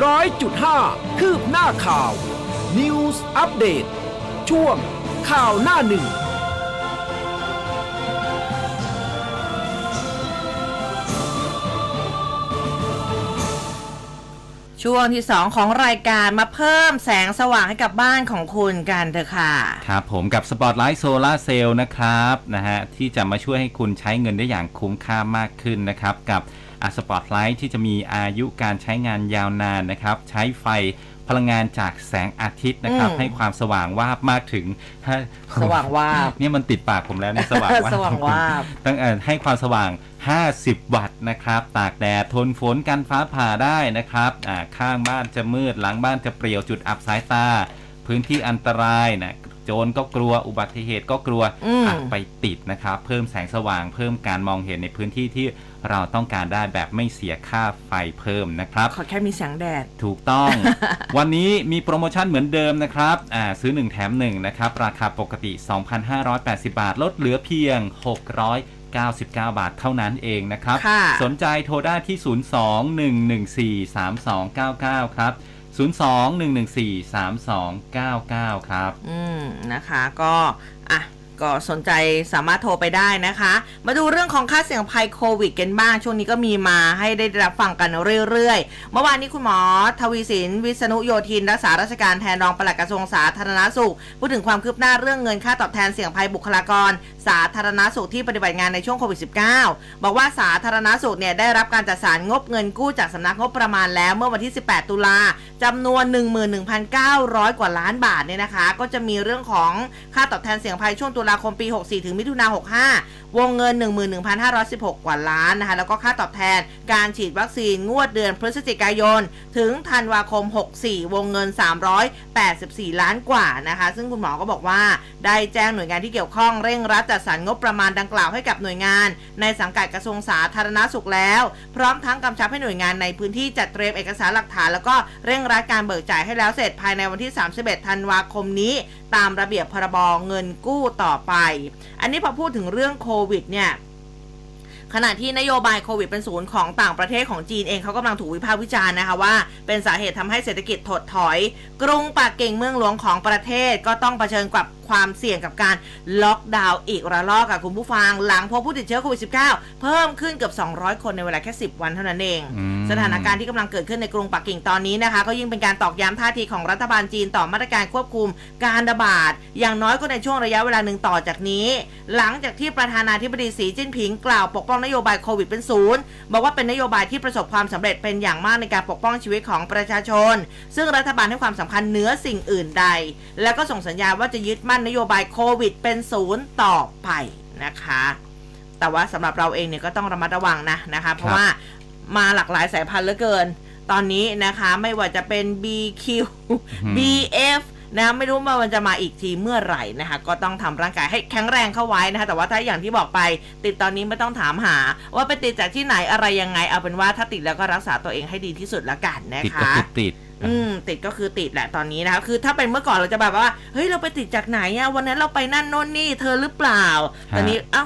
ร้อยจุดห้าคืบหน้าข่าว News อัปเดตช่วงข่าวหน้าหนึ่ง ช่วงที่ 2 ของรายการมาเพิ่มแสงสว่างให้กับบ้านของคุณกันเถอะค่ะ ครับผมกับ Spotlight Solar Cell นะครับนะฮะที่จะมาช่วยให้คุณใช้เงินได้อย่างคุ้มค่ามากขึ้นนะครับ กับสปอตไลท์ที่จะมีอายุการใช้งานยาวนานนะครับ ใช้ไฟ พลังงานจากแสงอาทิตย์นะครับ อืม ให้ความสว่างวาบมากถึงสว่างวาบ เนี่ยมันติดปากผมแล้วเนี่ยสว่างวาบ สว่างวาบ ตั้งเอ่อให้ความสว่าง 50 วัตต์นะครับ ตากแดด ทนฝน กันฟ้าผ่าได้นะครับอ่าข้างบ้านจะมืด หลังบ้านจะเปรี่ยว จุดอับสายตา พื้นที่อันตรายนะ โจรก็กลัว อุบัติเหตุก็กลัวอืม อะไปติดนะครับ เพิ่มแสงสว่าง เพิ่มการมองเห็นในพื้นที่ที่ เราต้องการได้แบบไม่เสียค่าไฟเพิ่มนะครับขอแค่มีแสงแดด ถูกต้อง วันนี้มีโปรโมชั่นเหมือนเดิมนะครับอ่าซื้อ 1 แถม 1 นะครับ ราคาปกติ 2,580 บาท ลดเหลือเพียง699 บาทเท่านั้นเองนะครับค่ะสนใจโทรได้ที่ 02-114-3299 ครับ 02-114-3299 ครับ อืม นะคะ ก็ อะ ก็สนใจสามารถโทรไปได้นะคะ มาดูเรื่องของค่าเสี่ยงภัยโควิดกันบ้าง ช่วงนี้ก็มีมาให้ได้รับฟังกันเรื่อยๆ เมื่อวานนี้คุณหมอ ทวีสิน วิษณุโยธิน รักษาราชการแทนรองปลัดกระทรวงสาธารณสุข พูดถึงความคืบหน้าเรื่องเงินค่าตอบแทนเสี่ยงภัยบุคลากร สาธารณสุขที่ปฏิบัติงานในช่วงโควิด -19 บอกว่าสาธารณสุขเนี่ยได้รับการจัดสรรงบเงินกู้จากสำนักงบประมาณแล้วเมื่อวันที่ 18 ตุลาจำนวน 11,900 กว่าล้านบาทเนี่ยนะคะ ก็จะมีเรื่องของค่าตอบแทนเสี่ยงภัยช่วงตุลาคมปี 64 ถึงมิถุนา65 วงเงิน 11,516 กว่าล้านนะคะ แล้วก็ค่าตอบแทนการฉีดวัคซีนงวดเดือนพฤศจิกายน ถึงธันวาคม 64 วงเงิน 384 ล้านกว่านะคะ ซึ่งคุณหมอก็บอกว่าได้แจ้งหน่วยงานที่เกี่ยวข้องเร่งรัดจัดสรรงบประมาณดังกล่าวให้กับหน่วยงาน ในสังกัดกระทรวงสาธารณสุขแล้ว พร้อมทั้งกำชับให้หน่วยงานในพื้นที่จัดเตรียมเอกสารหลักฐาน แล้วก็เร่งรัดการเบิกจ่ายให้แล้วเสร็จภายในวันที่ 31 ธันวาคมนี้ ตามระเบียบพรบเงินกู้ต่อไป อันนี้พอพูดถึงเรื่องโควิดเนี่ยขณะที่นโยบายโควิดเป็นศูนย์ของต่างประเทศของจีนเองเขากำลังถูกวิพากษ์วิจารณ์นะคะว่า เป็นสาเหตุทำให้เศรษฐกิจถดถอย กรุงปักกิ่งเมืองหลวงของประเทศก็ต้องเผชิญกับ ความเสี่ยงกับการล็อกดาวน์อีกระลอกกับคุณผู้ฟัง หลังพบผู้ติดเชื้อโควิด -19 เพิ่มขึ้นเกือบ 200 คนในเวลาแค่ 10 วันเท่านั้นเองอืมสถานการณ์ที่กำลังเกิดขึ้นในกรุงปักกิ่งตอนนี้นะคะ ก็ยิ่งเป็นการตอกย้ำท่าทีของรัฐบาลจีนต่อมาตรการควบคุมการระบาด อย่างน้อยก็ในช่วงระยะเวลาหนึ่งต่อจากนี้ หลังจากที่ประธานาธิบดีสีจิ้นผิงกล่าวปกป้องนโยบายโควิดเป็นศูนย์บอกว่าเป็นนโยบายที่ประสบความสำเร็จเป็นอย่างมากในการปกป้องชีวิตของประชาชน ซึ่งรัฐบาลให้ความสำคัญเหนือสิ่งอื่นใด แล้วก็ส่งสัญญาณว่าจะยึดมั่นนโยบายโควิด เป็นศูนย์ต่อไปนะคะ แต่ว่าสำหรับเราเองเนี่ยก็ต้องระมัดระวังนะนะคะ เพราะว่ามาหลากหลายสายพันธุ์เหลือเกิน ตอนนี้นะคะไม่ว่าจะเป็น BQ BF นะไม่รู้ว่ามันจะมาอีกทีเมื่อไหร่นะคะก็ต้องทำร่างกายให้แข็งแรงเข้าไว้นะคะแต่ว่าถ้าอย่างที่บอกไป ติดตอนนี้ไม่ต้องถามหา ว่าไปติดจากที่ไหนอะไรยังไงเอาเป็นว่าถ้าติดแล้วก็รักษาตัวเองให้ดีที่สุดละกันนะติดก็คะคือติด อืมติดก็คือติดแหละตอนนี้นะคะคือถ้าเป็นเมื่อก่อนเราจะแบบว่าเฮ้ยเราไปติดจากไหนอะวันนั้นเราไปนั่นโน่นนี่เธอหรือเปล่าฮะตอนนี้เอ้า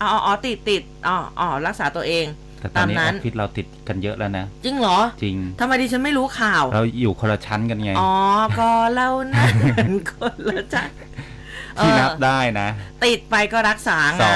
อ๋ออ๋อติดติดอ๋ออ๋อรักษาตัวเองแต่ตอนนี้ตามนั้อนอฟฟิศเราติดกันเยอะแล้วนะ จริงเหรอ จริงทำไมดิฉันไม่รู้ข่าว เราอยู่คนละชั้นกันไง อ๋อ ก็เล่านั่นคนละจัดที่นับเออได้นะ ติดไปก็รักษาสไง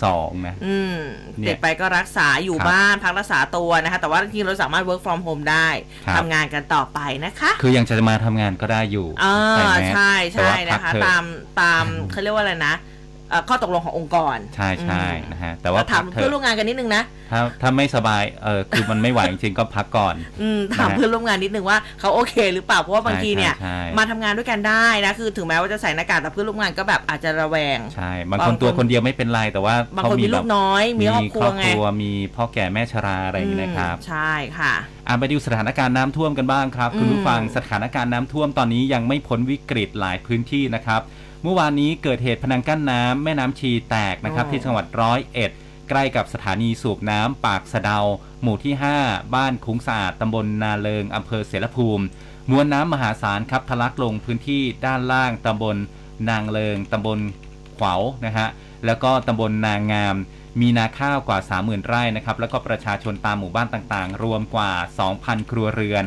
องสองนะอืมเนี่ยติดไปก็รักษาอยู่ครับบ้านพักรักษาตัวนะคะ แต่ว่าจริงๆเราสามารถ work from home ได้ครับทำงานกันต่อไปนะคะ คือยังจะมาทำงานก็ได้อยู่อ่าใช่ไหมใช่ใช่แต่ว่าพันะกคะเถอตามตามเขาเรียกว่าอะไรนะเอ่อ ข้อตกลงขององค์กร ใช่ใช่อืมนะฮะแต่ว่าถามพักเถเพื่อนร่อะวมงานกันนิดนึงนะถ้าถ้าไม่สบายเออคือมันไม่ไหวจริงๆก็พักก่อนอืมถามนะฮะเพื่อนร่วมงานนิดนึงว่าเขาโอเค หรือเปล่าเพราะว่าบางทีเนี่ยใช่ใช่มาทำงานด้วยกันได้นะคือถึงแม้ว่าจะใส่หน้ากากแต่เพื่อนร่วมงานก็แบบอาจจะระแวงใช่บางบางคนตัวคนคนเดียวไม่เป็นไรแต่ว่าบางเขาคนมีแบลูบกน้อย มีครอบครัวไงมีพ่อแก่แม่ชราอะไรอย่างนี้นะครับอืมใช่ค่ะอ่าไปดูสถานการณ์น้ำท่วมกันบ้างครับ คุณอืมผู้ฟังสถานการณ์น้ำท่วมตอนนี้ยังไม่พ้นวิกฤตหลายพื้นที่นะครับ เมื่อวานนี้เกิดเหตุพนังกั้นน้ำแม่น้ำชีแตกนะครับ ที่จังหวัดร้อยเอ็ดใกล้กับสถานีสูบน้ำปากสะเดา หมู่ที่ 5 บ้านคุ้งสะอาดตำบลนาเลิงอำเภอเสรภูมิ มวลน้ำมหาศาลครับทะลักลงพื้นที่ด้านล่างตำบลนางเลิงตำบลขวาวนะฮะแล้วก็ตำบลนางงาม มีนาข้าวกว่า 30,000 ไร่นะครับแล้วก็ประชาชนตามหมู่บ้านต่างๆ รวมกว่า 2,000 ครัวเรือน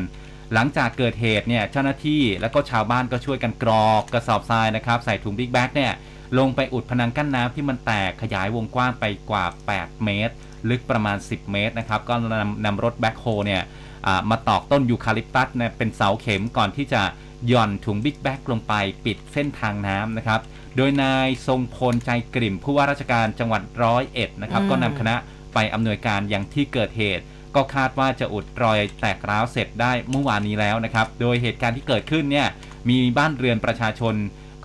หลังจากเกิดเหตุเนี่ยเจ้าหน้าที่แล้วก็ชาวบ้านก็ช่วยกันกรอกกระสอบทรายนะครับ ใส่ถุงบิ๊กแบ็กเนี่ยลงไปอุดพนังกั้นน้ำที่มันแตกขยายวงกว้างไปกว่า 8 เมตร ลึกประมาณ 10 เมตรนะครับ ก็นำนำรถแบ็คโฮเนี่ยอ่ามาตอกต้นยูคาลิปตัสเนี่ยเป็นเสาเข็มก่อนที่จะหย่อนถุงบิ๊กแบ็กลงไปปิดเส้นทางน้ำนะครับ โดยนายทรงพลใจกลิ่มผู้ว่าราชการจังหวัดร้อยเอ็ดนะครับอืมก็นำคณะไปอำนวยการอย่างที่เกิดเหตุ ก็คาดว่าจะอุดรอยแตกร้าวเสร็จได้เมื่อวานนี้แล้วนะครับ โดยเหตุการณ์ที่เกิดขึ้นเนี่ยมีบ้านเรือนประชาชน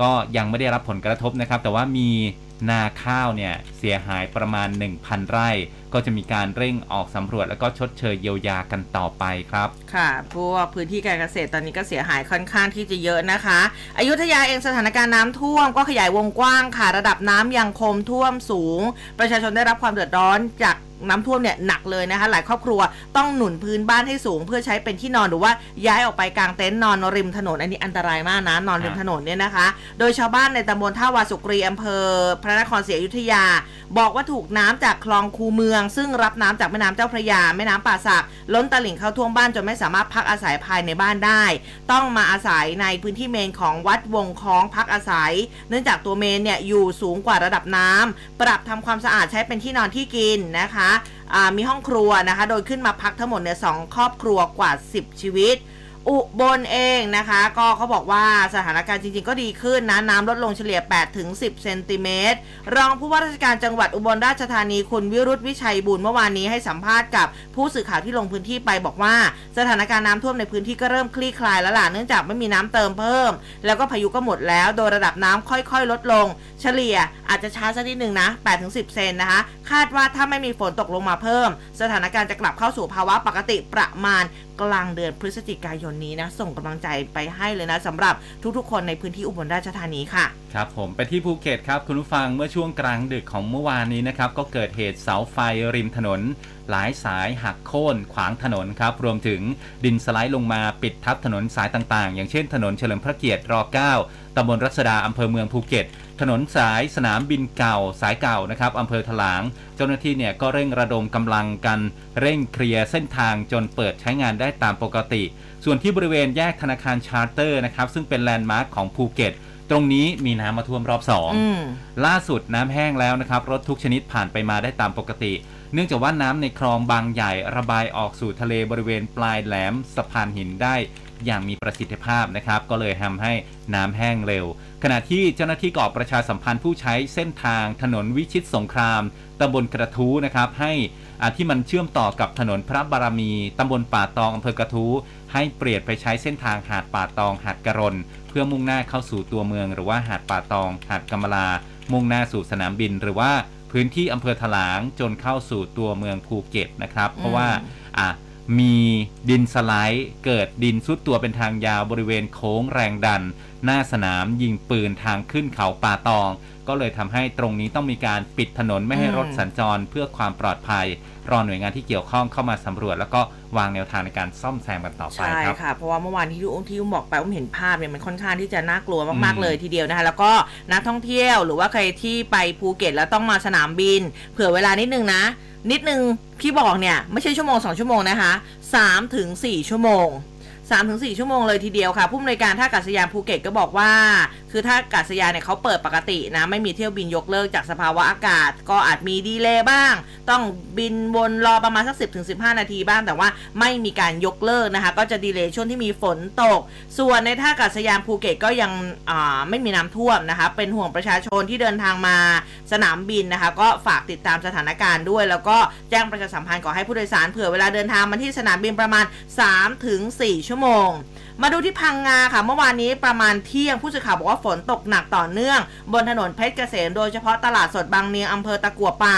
ก็ยังไม่ได้รับผลกระทบนะครับ แต่ว่ามีนาข้าวเนี่ยเสียหายประมาณ 1,000 ไร่ ก็จะมีการเร่งออกสำรวจแล้วก็ชดเชยเยียวยากันต่อไปครับ ค่ะพวกพื้นที่การเกษตรตอนนี้ก็เสียหายค่อนข้างที่จะเยอะนะคะ อยุธยาเองสถานการณ์น้ำท่วมก็ขยายวงกว้างค่ะ ระดับน้ำยังคงท่วมสูง ประชาชนได้รับความเดือดร้อนจาก น้ำท่วมเนี่ยหนักเลยนะคะ หลายครอบครัวต้องหนุนพื้นบ้านให้สูง เพื่อใช้เป็นที่นอนหรือว่าย้ายออกไปกลางเต็นท์นอนริมถนนอันนี้อันตรายมากนะนอนริมถนนเนี่ยนะคะ โดยชาวบ้านในตำบลท่าวาสุกรีอำเภอ พระนครศรีอยุธยา บอกว่าถูกน้ำจากคลองคูเมือง ซึ่งรับน้ำจากแม่น้ำเจ้าพระยาแม่น้ำป่าสักล้นตลิ่งเข้าท่วมบ้านจนไม่สามารถพักอาศัยภายในบ้านได้ ต้องมาอาศัยในพื้นที่เมนของวัดวงคล้องพักอาศัย เนื่องจากตัวเมนเนี่ยอยู่สูงกว่าระดับน้ำปรับทำความสะอาดใช้เป็นที่นอนที่กินนะคะมีห้องครัวนะคะ โดยขึ้นมาพักทั้งหมดเนี่ยสองครอบครัวกว่า 10 ชีวิต อุบลเองนะคะ ก็เขาบอกว่าสถานการณ์จริงๆก็ดีขึ้นนะน้ำลดลงเฉลี่ย 8 ถึง 10 เซนติเมตร รองผู้ว่าราชการจังหวัดอุบลราชธานีคุณวิรุธวิชัยบุญเมื่อวานนี้ให้สัมภาษณ์กับผู้สื่อข่าวที่ลงพื้นที่ไปบอกว่า สถานการณ์น้ำท่วมในพื้นที่ก็เริ่มคลี่คลายแล้วล่ะเนื่องจากไม่มีน้ำเติมเพิ่ม แล้วก็พายุก็หมดแล้ว โดยระดับน้ำค่อยๆ ลดลง เฉลี่ยอาจจะช้าสักนิดหนึ่งนะ 8 ถึง 10 เซนนะคะ คาดว่าถ้าไม่มีฝนตกลงมาเพิ่ม สถานการณ์จะกลับเข้าสู่ภาวะปกติประมาณ กลางเดือนพฤศจิกายนนี้นะ ส่งกำลังใจไปให้เลยนะสำหรับทุกๆ คนในพื้นที่อุบลราชธานีค่ะ ครับผมไปที่ภูเก็ตครับคุณผู้ฟังเมื่อช่วงกลางดึกของเมื่อวานนี้นะครับ ก็เกิดเหตุเสาไฟริมถนน หลายสายหักโค่นขวางถนนครับ รวมถึงดินสไลด์ลงมาปิดทับถนนสายต่างๆ อย่างเช่นถนนเฉลิมพระเกียรติร 9 ตำบลรัษฎาอำเภอเมืองภูเก็ต ถนนสายสนามบินเก่าสายเก่านะครับอำเภอถลาง เจ้าหน้าที่เนี่ยก็เร่งระดมกำลังกันเร่งเคลียร์เส้นทางจนเปิดใช้งานได้ตามปกติ ส่วนที่บริเวณแยกธนาคารชาร์เตอร์ดนะครับซึ่งเป็นแลนด์มาร์คของภูเก็ตตรงนี้มีน้ำมาท่วมรอบสองอืมล่าสุดน้ำแห้งแล้วนะครับรถทุกชนิดผ่านไปมาได้ตามปกติ เนื่องจากว่าน้ำในคลองบางใหญ่ระบายออกสู่ทะเลบริเวณปลายแหลมสะพานหินได้อย่างมีประสิทธิภาพนะครับ ก็เลยทำให้น้ำแห้งเร็ว ขณะที่เจ้าหน้าที่กอบประชาสัมพันธ์ผู้ใช้เส้นทางถนนวิชิตสงครามตำบลกระทู้นะครับให้อาที่มันเชื่อมต่อกับถนนพระบารมีตำบลป่าตองอำเภอกระทู้ให้เปลี่ยนไปใช้เส้นทางหาดป่าตองหาดกระรนเพื่อมุ่งหน้าเข้าสู่ตัวเมือง หรือว่าหาดป่าตองหาดกำมะลา มุ่งหน้าสู่สนามบิน หรือว่าพื้นที่อำเภอถลางจนเข้าสู่ตัวเมืองภูเก็ตนะครับ เพราะว่าอะมีดินสไลด์เกิดดินซุดตัวเป็นทางยาวบริเวณโค้งแรงดัน หน้าสนามยิงปืนทางขึ้นเขาป่าตอง ก็เลยทำให้ตรงนี้ต้องมีการปิดถนนไม่ให้อืมรถสัญจรเพื่อความปลอดภัย รอหน่วยงานที่เกี่ยวข้องเข้ามาสำรวจ แล้วก็วางแนวทางในการซ่อมแซมกันต่อไปใช่ครับค่ะเพราะว่าเมื่อวานที่อุ้มที่อุ้มบอกไปอุ้มเห็นภาพเนี่ยมันค่อนข้างที่จะน่ากลัวมากอืมๆเลยทีเดียวนะคะแล้วก็นักท่องเที่ยวหรือว่าใครที่ไปภูเก็ตแล้วต้องมาสนามบิน เผื่อเวลานิดนึงนะนิดนึงที่บอกเนี่ยไม่ใช่ชั่วโมง 2 ชั่วโมงนะคะ3ถึง4ชั่วโมง 3ถึง4ชั่วโมงเลยทีเดียวค่ะ ผู้อำนวยการท่าอากาศยานภูเก็ตก็บอกว่า คือท่าอากาศยานเนี่ยเขาเปิดปกตินะ ไม่มีเที่ยวบินยกเลิกจากสภาวะอากาศ ก็อาจมี delay บ้าง ต้องบินวนรอประมาณสัก 10ถึง15 นาทีบ้าง แต่ว่าไม่มีการยกเลิกนะคะ ก็จะดีเลย์ช่วงที่มีฝนตก ส่วนในท่าอากาศยานภูเก็ตก็ยังไม่มีน้ำท่วมนะคะ เป็นห่วงประชาชนที่เดินทางมาสนามบินนะคะ ก็ฝากติดตามสถานการณ์ด้วย แล้วก็แจ้งประชาสัมพันธ์ขอให้ผู้โดยสารเผื่อเวลาเดินทางมาที่สนามบินประมาณ 3-4ถึง4ชั่วโมง มาดูที่พังงาค่ะ เมื่อวานนี้ประมาณเที่ยงผู้สื่อข่าวบอกว่าฝนตกหนักต่อเนื่อง บนถนนเพชรเกษมโดยเฉพาะตลาดสดบางเนียงอำเภอตะกัวป่า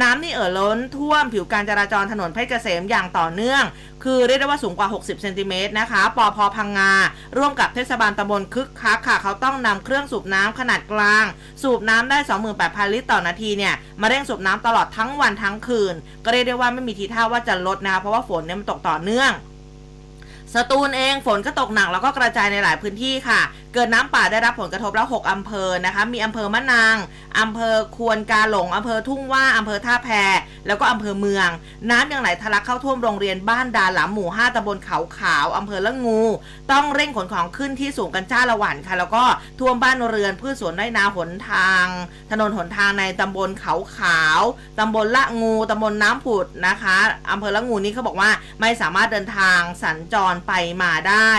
น้ำนี่เอ่อล้นท่วมผิวการจราจรถนนเพชรเกษมอย่างต่อเนื่อง คือเรียกได้ว่าสูงกว่า 60 เซนติเมตรนะคะปอพพังงา ร่วมกับเทศบาลตำบลคึกคักค่ะ เขาต้องนำเครื่องสูบน้ำขนาดกลาง สูบน้ำได้ 28,000 ลิตรต่อนาทีเนี่ยมาเร่งสูบน้ำตลอดทั้งวันทั้งคืน ก็เรียกได้ว่าไม่มีทีท่าว่าจะลดนะคะเพราะว่าฝนเนี่ยมันตกต่อเนื่อง สตูลเองฝนก็ตกหนักแล้วก็กระจายในหลายพื้นที่ค่ะ เกิดน้ำป่าได้รับผลกระทบแล้ว 6อำเภอนะคะ มีอำเภอมะนางอำเภอควนกาหลงอำเภอทุ่งว่าอำเภอท่าแพแล้วก็อำเภอเมือง น้ำยังไหลทะลักเข้าท่วมโรงเรียนบ้านดาหลามหมู่5ตำบลเขาขาวอำเภอละงู ต้องเร่งขนของขึ้นที่สูงกันจ้าละหวันค่ะ แล้วก็ท่วมบ้านเรือนพืชสวนไร่นาหนทาง ถนนหนทางในตำบลเขาขาวตำบลละงูตำบลน้ำผุดนะคะอำเภอละงูนี่เขาบอกว่าไม่สามารถเดินทางสัญจรไปมาได้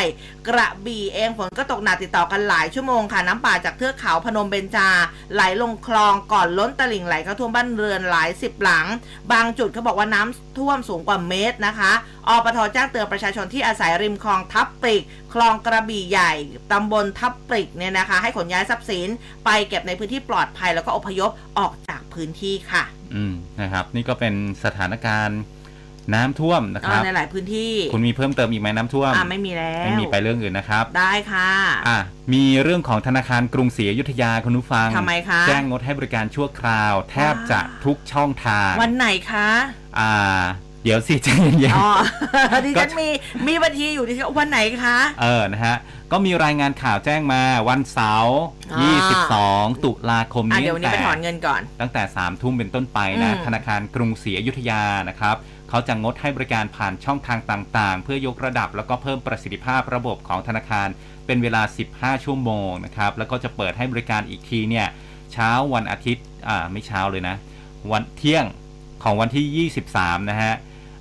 กระบี่เองฝนก็ตกหนักติดต่อกันหลายชั่วโมงค่ะ น้ำป่าจากเทือกเขาพนมเบญจา ไหลลงคลองก่อนล้นตลิ่งไหลเข้าท่วมบ้านเรือนหลายสิบหลัง บางจุดเขาบอกว่าน้ำท่วมสูงกว่าเมตรนะคะอปทแจ้งเตือนประชาชนที่อาศัยริมคลองทับปริก คลองกระบี่ใหญ่ตำบลทับปริกเนี่ยนะคะ ให้ขนย้ายทรัพย์สิน ไปเก็บในพื้นที่ปลอดภัยแล้วก็อพยพออกจากพื้นที่ค่ะ อืมนะครับ นี่ก็เป็นสถานการณ์ น้ำท่วมนะคเอรัอบในหลายพื้นที่ คุณมีเพิ่มเติมอีกไหมน้ำท่วมอ่าไม่มีแล้วไม่มีไปเรื่องอื่นนะครับ ได้ค่ะอะมีเรื่องของธนาคารกรุงศรีอยุธยาคุณผู้ฟังทำไมคะแจ้งงดให้บริการชั่วคราว แทบจะทุกช่องทาง วันไหนคะอ่าเดี๋ยวสิใจเย็นอ๋อดิฉันก็มีมีบัญชีอยู่ดิฉันวันไหนคะๆเออ นะฮะ ก็มีรายงานข่าวแจ้งมาวันเสาร์อ่า22 ตุลาคมอะนี้เดี๋ยววันนี้ไปตั้งถแต่อนเงินก่อน ตั้งแต่3ามทุ่มเป็นต้นไปนะอืมธนาคารกรุงศรีอยุธยานะครับ เขาจะงดให้บริการผ่านช่องทางต่างๆ เพื่อยกระดับแล้วก็เพิ่มประสิทธิภาพระบบของธนาคาร เป็นเวลา 15 ชั่วโมงนะครับแล้วก็จะเปิดให้บริการอีกทีเนี่ยเช้าวันอาทิตย์อ่าไม่เช้าเลยนะ วันเที่ยงของวันที่ 23 นะฮะ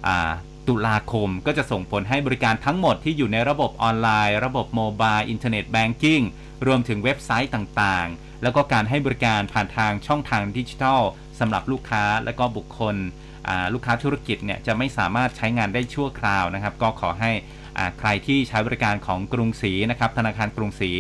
อ่าตุลาคมก็จะส่งผลให้บริการทั้งหมดที่อยู่ในระบบออนไลน์ ระบบ mobile internet bankingรวมถึงเว็บไซต์ต่างๆ แล้วก็การให้บริการผ่านทางช่องทางดิจิทัลสำหรับลูกค้าและก็บุคคล ลูกค้าธุรกิจเนี่ยจะไม่สามารถใช้งานได้ชั่วคราวนะครับ ก็ขอให้อ่าใครที่ใช้บริการของกรุงศรีนะครับธนาคารกรุงศรี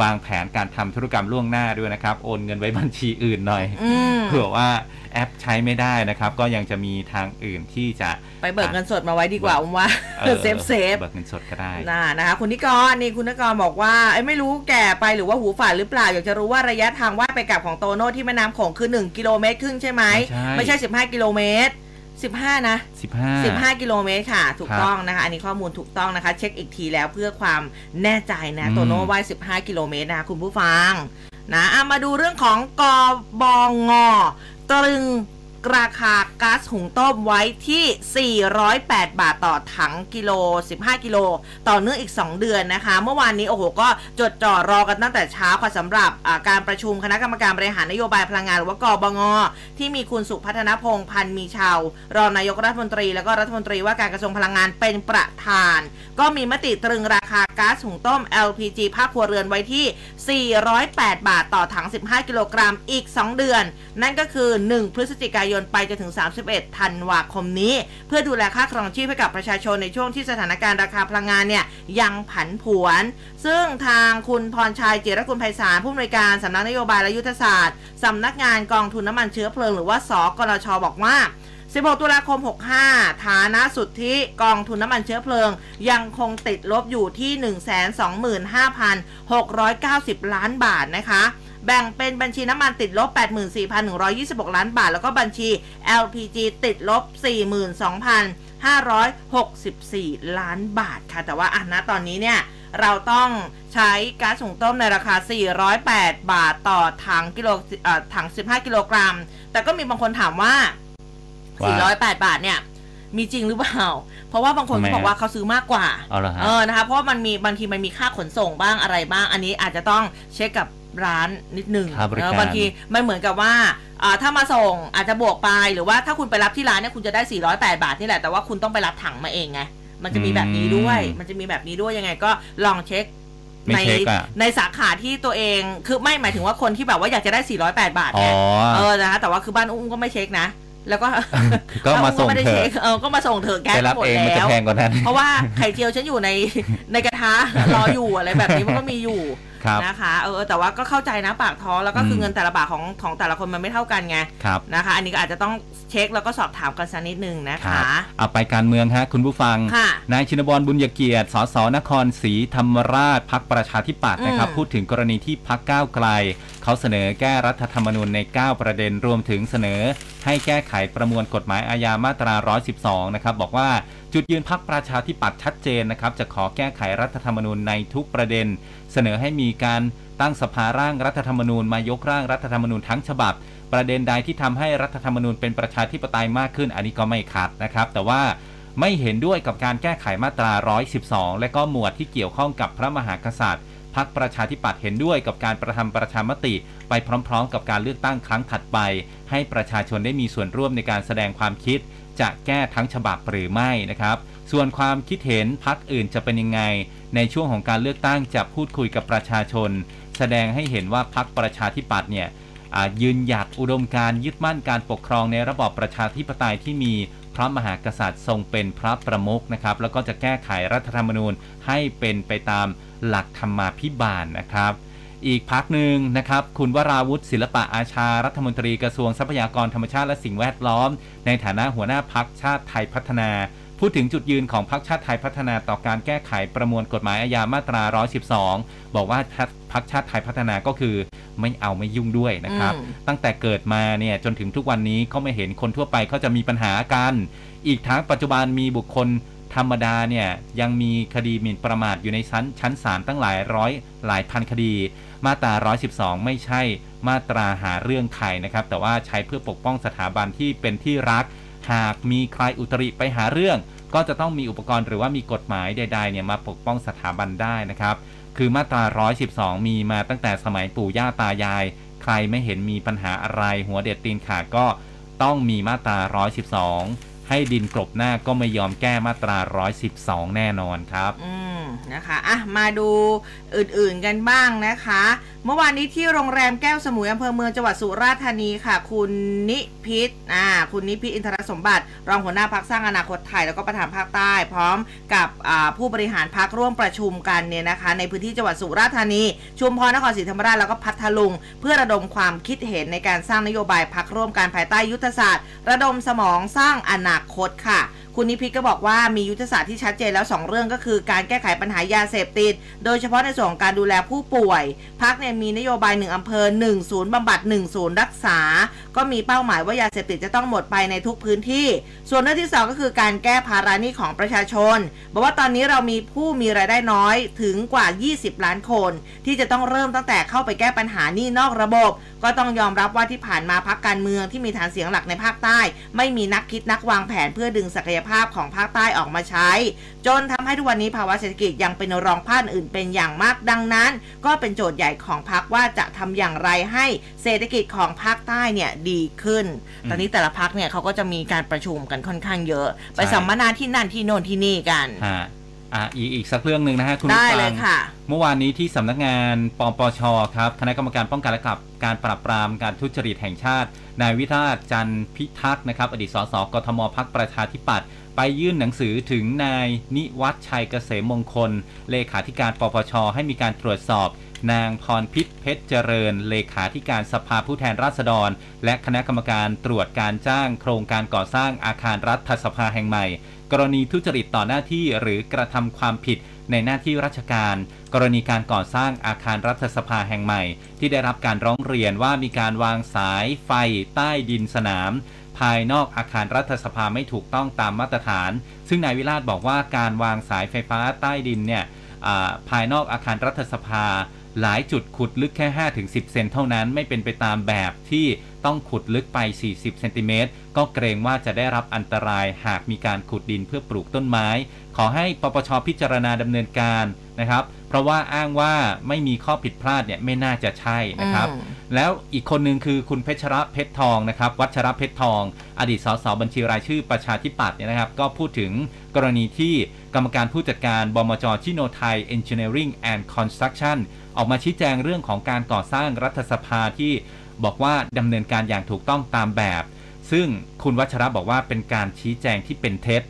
วางแผนการทำธุรกรรมล่วงหน้าด้วยนะครับ โอนเงินไว้บัญชีอื่นหน่อยอืมเผื่อว่าแอปใช้ไม่ได้นะครับ ก็ยังจะมีทางอื่นที่จะไปเบิกเงินสดมาไว้ดีกว่าผมว่าออ safe safe เบิกเงินสดก็ได้น่านะคะคุณนิกรนี่คุณนิกรบอกว่าไอ้ยไม่รู้แก่ไปหรือว่าหูฝาดหรือเปล่าอยากจะรู้ว่าระยะทางว่ายไปกลับของโตโน่ที่แม่น้ำโขงคือ 1 กิโลเมตรครึ่งใช่ไหมไม่ใช่ไม่ใช่15 กิโลเมตร 15 นะ 15 15 กิโลเมตรค่ะ ถูกครับต้องนะคะ อันนี้ข้อมูลถูกต้องนะคะ เช็คอีกทีแล้วเพื่อความแน่ใจนะอืมโตโน่ว่าย15 กิโลเมตรนะคะคุณผู้ฟังนะอะมาดูเรื่องของกบงตรึง ราคาก๊าซหุงต้มไว้ที่ 408 บาทต่อถังกิโล 15 กิโล ต่อเนื่องอีก 2 เดือนนะคะ เมื่อวานนี้โอ้โหก็จดจ่อรอกันตั้งแต่เช้าค่ะสำหรับการประชุมคณะกรรมการบริหารนโยบายพลังงานหรือว่ากบง ที่มีคุณสุพัฒนพงษ์พันธ์มีชาวรองนายกรัฐมนตรี แล้วก็รัฐมนตรีว่าการกระทรวงพลังงานเป็นประธาน ก็มีมติตรึงราคาก๊าซหุงต้ม LPG ภาคครัวเรือนไว้ที่ 408 บาทต่อถัง 15 กิโลกรัมอีก 2 เดือน นั่นก็คือ 1 พฤศจิกายนนไปจนถึง 31 ธันวาคมนี้ เพื่อดูแลค่าครองชีพให้กับประชาชนในช่วงที่สถานการณ์ราคาพลังงานเนี่ยยังผันผวน ซึ่งทางคุณพรชัยจิรกุลไพศาลผู้อำนวยการสำนักนโยบายและยุทธศาสตร์สำนักงานกองทุนน้ำมันเชื้อเพลิงหรือว่าสกลชบอกว่า16 ตุลาคม 65 ฐานะสุทธิกองทุนน้ำมันเชื้อเพลิง ยังคงติดลบอยู่ที่ 125,690 ล้านบาทนะคะ แบ่งเป็นบัญชีน้ำมันติดลบ 84,126 ล้านบาท แล้วก็บัญชี LPG ติดลบ 42,564 ล้านบาทค่ะ แต่ว่าอะนะตอนนี้เนี่ย เราต้องใช้ก๊าซหุงต้มในราคา 408 บาทต่อถังกิโลเอ่อถัง 15 กิโลกรัม แต่ก็มีบางคนถามว่าว่า 408 บาทเนี่ยมีจริงหรือเปล่า เพราะว่าบางคนทำไมเขาบอกว่าเขาซื้อมากกว่า เอาละฮะเออนะคะ เพราะว่ามันมีบางทีมันมีค่าขนส่งบ้างอะไรบ้าง อันนี้อาจจะต้องเช็คกับ ร้านนิดนึงค่าบริการเออบางทีมันเหมือนกับว่าอ่าถ้ามาส่งอาจจะบวกไปหรือว่าถ้าคุณไปรับที่ร้านเนี่ยคุณจะได้ 408 บาทนี่แหละ แต่ว่าคุณต้องไปรับถังมาเองไง มันจะมีแบบนี้ด้วยมันจะมีแบบนี้ด้วยยังไงก็ลองเช็คไม่ในเช็คอะ ในสาขาที่ตัวเองคือไม่หมายถึงว่าคนที่แบบว่าอยากจะได้ 408 บาทอ๋อ ไง เออนะคะแต่ว่าคือบ้านอุ้มก็ไม่เช็คนะ แล้วก็ ก็มาส่งบ้นอุ้ไม่ได้เถอะช็คเออก็มาส่งเถอะแก๊สไปรับหมดเองมันจะแล้ว แพงกว่านั้น เพราะว่าไข่เจียวฉันอยู่ในในกระทะ รออยู่อะไรแบบนี้มันก็มีอยู่ครับ นะคะเออแต่ว่าก็เข้าใจนะปากท้องแล้วก็คือมเงินแต่ละบาทของของแต่ละคนมันไม่เท่ากันไงครับนะคะ อันนี้ก็อาจจะต้องเช็คแล้วก็สอบถามกันสักนิดนึงนะครัคะบเอาไปการเมืองฮะคุณผู้ฟังค่ะนายชินบรบุญยเกียรติสสนครศรีธรรมราชพักประชาธิปัตย์นะครับอืมพูดถึงกรณีที่พักก้าวไกล เขาเสนอแก้รัฐธรรมนูญใน 9 ประเด็นรวมถึงเสนอ ให้แก้ไขประมวลกฎหมายอาญามาตรา 112 นะครับบอกว่า จุดยืนพักประชาธิปัตย์ชัดเจนนะครับ จะขอแก้ไขรัฐธรรมนูญในทุกประเด็น เสนอให้มีการตั้งสภาร่างรัฐธรรมนูญมายกร่างรัฐธรรมนูญทั้งฉบับ ประเด็นใดที่ทำให้รัฐธรรมนูญเป็นประชาธิปไตยมากขึ้น อันนี้ก็ไม่ขัดนะครับ แต่ว่าไม่เห็นด้วยกับการแก้ไขมาตรา 112 และก็หมวดที่เกี่ยวข้องกับพระมหากษัตริย์พักประชาธิปัตย์เห็นด้วยกับการประทำประชามติ ไปพร้อม ๆ กับการเลือกตั้งครั้งถัดไป ให้ประชาชนได้มีส่วนร่วมในการแสดงความคิด จะแก้ทั้งฉบับหรือไม่นะครับ ส่วนความคิดเห็นพักอื่นจะเป็นยังไง ในช่วงของการเลือกตั้งจะพูดคุยกับประชาชน แสดงให้เห็นว่าพักประชาธิปัตย์เนี่ยยืนหยัดอุดมการยึดมั่นการปกครองในระบอบประชาธิปไตยที่มีพระมหากษัตริย์ทรงเป็นพระประมุขนะครับ แล้วก็จะแก้ไขรัฐธรรมนูญให้เป็นไปตามหลักธรรมาภิบาลนะครับ อีกพักหนึ่งนะครับ คุณวราวุฒิศิลปะอาชารัฐมนตรีกระทรวงทรัพยากรธรรมชาติและสิ่งแวดล้อม ในฐานะหัวหน้าพักชาติไทยพัฒนา พูดถึงจุดยืนของพรรคชาติไทยพัฒนาต่อการแก้ไขประมวลกฎหมายอาญามาตรา 112 บอกว่าพรรคพรรคชาติไทยพัฒนาก็คือไม่เอาไม่ยุ่งด้วยนะครับอืมตั้งแต่เกิดมาเนี่ยจนถึงทุกวันนี้ก็ไม่เห็นคนทั่วไปเขาจะมีปัญหากัน อีกทั้งปัจจุบันมีบุคคลธรรมดาเนี่ยยังมีคดีหมิ่นประมาทอยู่ในชั้นชั้นศาลตั้งหลายร้อยหลายพันคดี มาตรา 112 ไม่ใช่มาตราหาเรื่องใครนะครับ แต่ว่าใช้เพื่อปกป้องสถาบันที่เป็นที่รัก หากมีใครอุตริไปหาเรื่อง ก็จะต้องมีอุปกรณ์หรือว่ามีกฎหมายใดๆเนี่ยมาปกป้องสถาบันได้นะครับ คือมาตรา 112 มีมาตั้งแต่สมัยปู่ย่าตายาย ใครไม่เห็นมีปัญหาอะไรหัวเด็ดตีนขาดก็ต้องมีมาตรา 112 ให้ดินกลบหน้าก็ไม่ยอมแก้มาตรา 112 แน่นอนครับ อืมนะคะอะมาดูอื่นๆกันบ้างนะคะ เมื่อวานนี้ที่โรงแรมแก้วสมุยอำเภอเมืองจังหวัดสุราษฎร์ธานีค่ะ คุณนิพิษอ่าคุณนิพิษอินทรสมบัติ รองหัวหน้าพักสร้างอนาคตไทย แล้วก็ประธานภาคใต้ พร้อมกับผู้บริหารพักร่วมประชุมกันเนี่ยนะคะ ในพื้นที่จังหวัดสุราษฎร์ธานี ชุมพรนครศรีธรรมราชแล้วก็พัทลุง เพื่อระดมความคิดเห็นในการสร้างนโยบายพักร่วมการภายใต้ยุทธศาสตร์ ระดมสมองสร้างอนาคตค่ะ คุณนิพิษก็บอกว่ามียุทธศาสตร์ที่ชัดเจนแล้ว 2 เรื่องก็คือการแก้ไขปัญหายาเสพติด โดยเฉพาะในส่วนของการดูแลผู้ป่วย พักเนี่ยมีนโยบาย 1อำเภอ 1 ศูนย์บำบัด 1 ศูนย์รักษา ก็มีเป้าหมายว่ายาเสพติดจะต้องหมดไปในทุกพื้นที่ ส่วนเรื่องที่ 2 ก็คือการแก้ภาระหนี้ของประชาชน บอกว่าตอนนี้เรามีผู้มีรายได้น้อยถึงกว่า 20 ล้านคน ที่จะต้องเริ่มตั้งแต่เข้าไปแก้ปัญหาหนี้นอกระบบ ก็ต้องยอมรับว่าที่ผ่านมาพักการเมืองที่มีฐานเสียงหลักในภาคใต้ ไม่มีนักคิดนักวางแผนเพื่อดึงศักยภาพของภาคใต้ออกมาใช้ จนทำให้ทุกวันนี้ภาวะเศรษฐกิจยังเป็นรองภาคอื่นเป็นอย่างมากดังนั้น ก็เป็นโจทย์ใหญ่ของพักว่าจะทำอย่างไรให้เศรษฐกิจของภาคใต้เนี่ยดีขึ้น ตอนนี้แต่ละพักเนี่ยเขาก็จะมีการประชุมกันค่อนข้างเยอะ ไปใช่สัมมนาที่นั่นที่โน่นที่นี่กันอ่าอ่าอีกอีกสักเรื่องหนึ่งนะฮะคุณผู้ได้ฟังเลยค่ะ เมื่อวานนี้ที่สำนักงานปปชครับคณะกรรมการป้องกันและกับการปราบปรามการทุจริตแห่งชาตินายวิราชจันทร์พิทักษ์นะครับ อดีตสสกทมพักประชาธิปัตย์ ไปยื่นหนังสือถึงนายนิวัฒชัยเกษมมงคล เลขาธิการปปช ให้มีการตรวจสอบ นางพรพิษเพชรเจริญ เลขาธิการสภาผู้แทนราษฎร และคณะกรรมการตรวจการจ้าง โครงการก่อสร้างอาคารรัฐสภาแห่งใหม่ กรณีทุจริตต่อหน้าที่หรือกระทำความผิดในหน้าที่ราชการ กรณีการก่อสร้างอาคารรัฐสภาแห่งใหม่ ที่ได้รับการร้องเรียนว่ามีการวางสายไฟใต้ดินสนาม ภายนอกอาคารรัฐสภาไม่ถูกต้องตามมาตรฐาน ซึ่งนายวิราชบอกว่าการวางสายไฟฟ้าใต้ดินเนี่ยภายนอกอาคารรัฐสภา หลายจุดขุดลึกแค่ 5-10 เซนเท่านั้นไม่เป็นไปตามแบบที่ต้องขุดลึกไป 40 เซนติเมตรก็เกรงว่าจะได้รับอันตรายหากมีการขุดดินเพื่อปลูกต้นไม้ ขอให้ปปชพิจารณาดำเนินการนะครับ เพราะว่าอ้างว่าไม่มีข้อผิดพลาดเนี่ยไม่น่าจะใช่นะครับอืมแล้วอีกคนหนึ่งคือคุณเพชรเพชรทองนะครับ วัชรเพชรทอง อดีตสสบัญชีรายชื่อประชาธิปัตย์เนี่ยนะครับ ก็พูดถึงกรณีที่กรรมการผู้จัดการบมจชิโนไทย Engineering and Construction ออกมาชี้แจงเรื่องของการก่อสร้างรัฐสภาที่บอกว่าดำเนินการอย่างถูกต้องตามแบบ ซึ่งคุณวัชระบอกว่าเป็นการชี้แจงที่เป็นเท็จ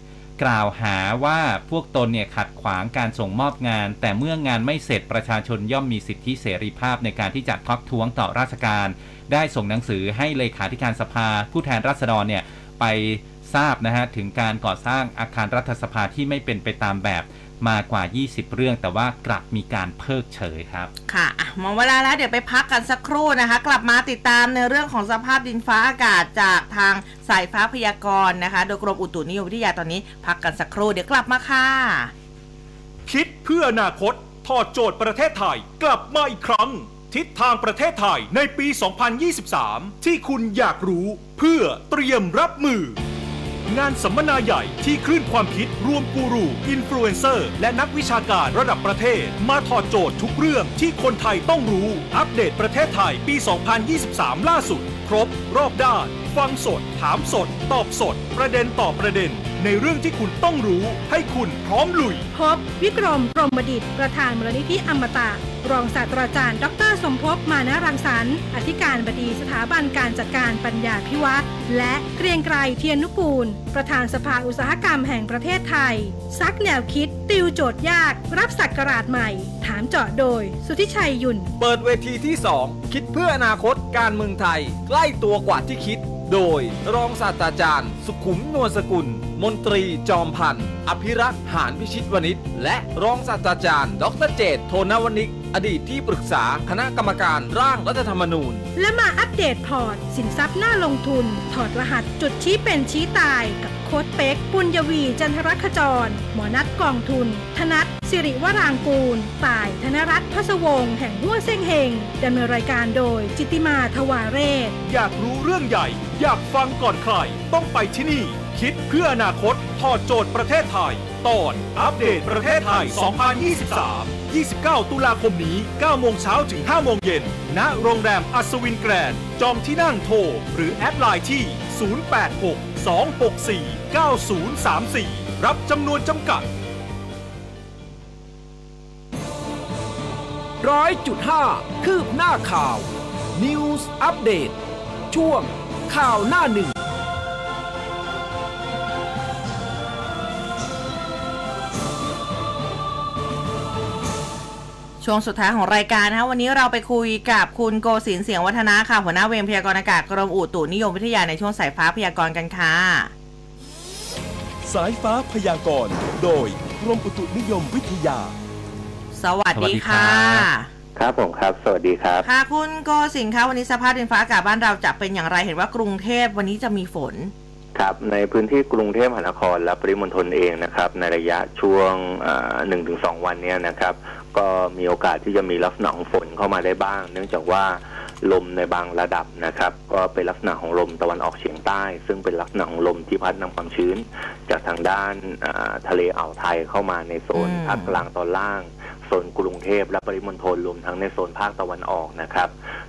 กล่าวหาว่าพวกตนเนี่ยขัดขวางการส่งมอบงาน แต่เมื่องานไม่เสร็จประชาชนย่อมมีสิทธิเสรีภาพในการที่จะทักท้วงต่อราชการ ได้ส่งหนังสือให้เลขาธิการสภา ผู้แทนราษฎรเนี่ยไปทราบนะฮะถึงการก่อสร้างอาคารรัฐสภาที่ไม่เป็นไปตามแบบ มากว่า 20 เรื่องแต่ว่ากลับมีการเพิกเฉยครับ ค่ะอะหมดเวลาแล้วเดี๋ยวไปพักกันสักครู่นะคะ กลับมาติดตามในเรื่องของสภาพดินฟ้าอากาศจากทางสายฟ้าพยากรณ์นะคะ โดยกรมอุตุนิยมวิทยาตอนนี้ พักกันสักครู่เดี๋ยวกลับมาค่ะ คิดเพื่ออนาคตถอดโจทย์ประเทศไทยกลับมาอีกครั้ง ทิศทางประเทศไทยในปี 2023 ที่คุณอยากรู้เพื่อเตรียมรับมือ งานสัมมนาใหญ่ที่คลื่นความคิดรวมกูรูอินฟลูเอนเซอร์ และนักวิชาการระดับประเทศ มาถอดโจทย์ทุกเรื่องที่คนไทยต้องรู้ อัปเดตประเทศไทยปี 2023 ล่าสุด ครบ รอบด้าน ฟังสด ถามสด ตอบสด ประเด็นต่อประเด็น ในเรื่องที่คุณต้องรู้ ให้คุณพร้อมลุย พบวิกรมกรมดิตประธานมูลนิธิอมตะ รองศาสตราจารย์ ดร สมภพมานะรังสรรค์อธิการบดีสถาบันการจัดการปัญญาพิวัตรและเกรียงไกรเทียนนุกูล ประธานสภาอุตสาหกรรมแห่งประเทศไทย ซักแนวคิด ติวโจทย์ยาก รับสักการาชใหม่ ถามเจาะโดย สุทธิชัยยุ่นเปิดเวทีที่ 2 คิดเพื่ออนาคตการเมืองไทย ใกล้ตัวกว่าที่คิด โดยรองศาสตราจารย์ สุขุมนวลสกุล มนตรีจอมพันธ์อภิรักษ์หานพิชิตวณิชและรองศาสตราจารย์ ดรเจษฎ์ โทณะวณิก อดีตที่ปรึกษาคณะกรรมการร่างรัฐธรรมนูญ และมาอัปเดตพอร์ต สินทรัพย์น่าลงทุน ถอดรหัสจุดชี้เป็นชี้ตายกับโค้ชเป๊กปุณยวีร์ จันทรขจร หมอนัดกองทุน ธนัฐ ศิริวรางกูร ต่ายธนรัชต์ พสวงศ์แห่งฮั่วเซ่งเฮงดำเนินรายการโดยจิตติมาทวาเรศ อยากรู้เรื่องใหญ่ อยากฟังก่อนใคร ต้องไปที่นี่ คิดเพื่ออนาคตถอดโจทย์ประเทศไทย ตอนอัปเดตประเทศไทย 2023 29 ตุลาคมนี้9โมงเช้าถึง5โมงเย็น ณ โรงแรมอัศวินแกรนด์จองที่นั่งโทร หรือแอดไลน์ที่ 086 264 9034 รับจำนวนจำกัดร้อยจุดห้าคืบหน้าข่าว News อัปเดตช่วงข่าวหน้าหนึ่ง ช่วงสุดท้ายของรายการนะคะวันนี้เราไปคุยกับคุณโกศินทร์เสียงวัฒนะค่ะหัวหน้าเวรพยากรณ์อากาศกรมอุตุนิยมวิทยาในช่วงสายฟ้าพยากรณ์กันค่ะ สายฟ้าพยากรณ์โดยกรมอุตุนิยมวิทยา สวัสดีค่ะ ครับผมครับ สวัสดีครับ ค่ะคุณโกศินทร์คะวันนี้สภาพดินฟ้าอากาศบ้านเราจะเป็นอย่างไรเห็นว่ากรุงเทพวันนี้จะมีฝนครับในพื้นที่กรุงเทพมหานครและปริมณฑลเองนะครับในระยะช่วงหนึ่งถึงสองวันเนี้ยนะครับ ก็มีโอกาสที่จะมีลักษณะของฝนเข้ามาได้บ้าง เนื่องจากว่าลมในบางระดับนะครับ ก็เป็นลักษณะของลมตะวันออกเฉียงใต้ ซึ่งเป็นลักษณะของลมที่พัดนำความชื้น จากทางด้านอ่าทะเลอ่าวไทยเข้ามาในโซนอืมภาคกลางตอนล่างโซนกรุงเทพและปริมณฑลรวมทั้งในโซนภาคตะวันออกนะครับ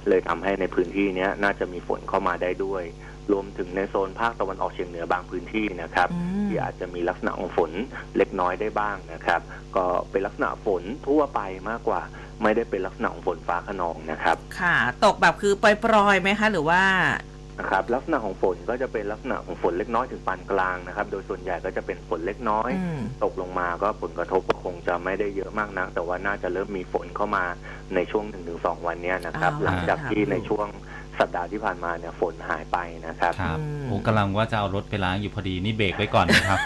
เลยทำให้ในพื้นที่เนี้ยน่าจะมีฝนเข้ามาได้ด้วย รวมถึงในโซนภาคตะวันออกเฉียงเหนือบางพื้นที่นะครับอืมที่อาจจะมีลักษณะของฝนเล็กน้อยได้บ้างนะครับ ก็เป็นลักษณะฝนทั่วไปมากกว่า ไม่ได้เป็นลักษณะของฝนฟ้าขนองนะครับ ค่ะ ตกแบบคือปล่อยๆไหมคะหรือว่านะครับลักษณะของฝนก็จะเป็นลักษณะของฝนเล็กน้อยถึงปานกลางนะครับ โดยส่วนใหญ่ก็จะเป็นฝนเล็กน้อยอืมตกลงมาก็ผลกระทบก็คงจะไม่ได้เยอะมากนัก แต่ว่าน่าจะเริ่มมีฝนเข้ามาในช่วงหนึ่งถึงสองวันเนี้ยนะครับอ๋อหลังจากที่ครับในช่วง สัปดาห์ที่ผ่านมาเนี่ยฝนหายไปนะครับครับอืมโอ้กำลังว่าจะเอารถไปล้างอยู่พอดีนี่เบรกไว้ก่อนนะครับ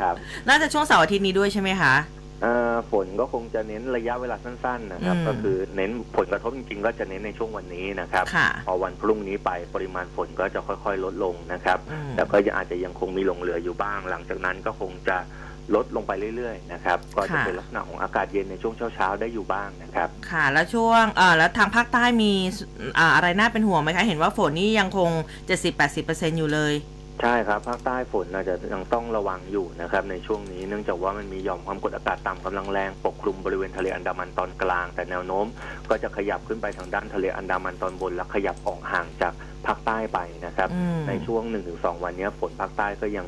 ครับ น่าจะช่วงเสาร์อาทิตย์นี้ด้วยใช่ไหมคะเอ่อฝนก็คงจะเน้นระยะเวลาสั้น ๆ นะครับอืมก็คือเน้นผลกระทบจริง ๆ ก็จะเน้นในช่วงวันนี้นะครับค่ะพอวันพรุ่งนี้ไปปริมาณฝนก็จะค่อย ๆ ลดลงนะครับอืมแต่ก็ยังอาจจะยังคงมีหลงเหลืออยู่บ้าง หลังจากนั้นก็คงจะ ลดลงไปเรื่อยๆนะครับก็จะค่ะเป็นลักษณะของอากาศเย็นในช่วงเช้าๆได้อยู่บ้างนะครับ ค่ะ แล้วช่วงเอ่อแล้วทางภาคใต้มีอ่าอะไรน่าเป็นห่วงไหมคะ เห็นว่าฝนนี่ยังคง 70-80%อยู่เลยใช่ครับภาคใต้ฝนอาจจะยังต้องระวังอยู่นะครับในช่วงนี้เนื่องจากว่ามันมีหย่อมความกดอากาศต่ำกำลังแรงปกคลุมบริเวณทะเลอันดามันตอนกลาง แต่แนวโน้ม ก็จะขยับขึ้นไปทางด้านทะเลอันดามันตอนบนและขยับออกห่างจาก ภาคใต้ไปนะครับอืมในช่วง1-2วันเนี้ยฝนภาคใต้ก็ยัง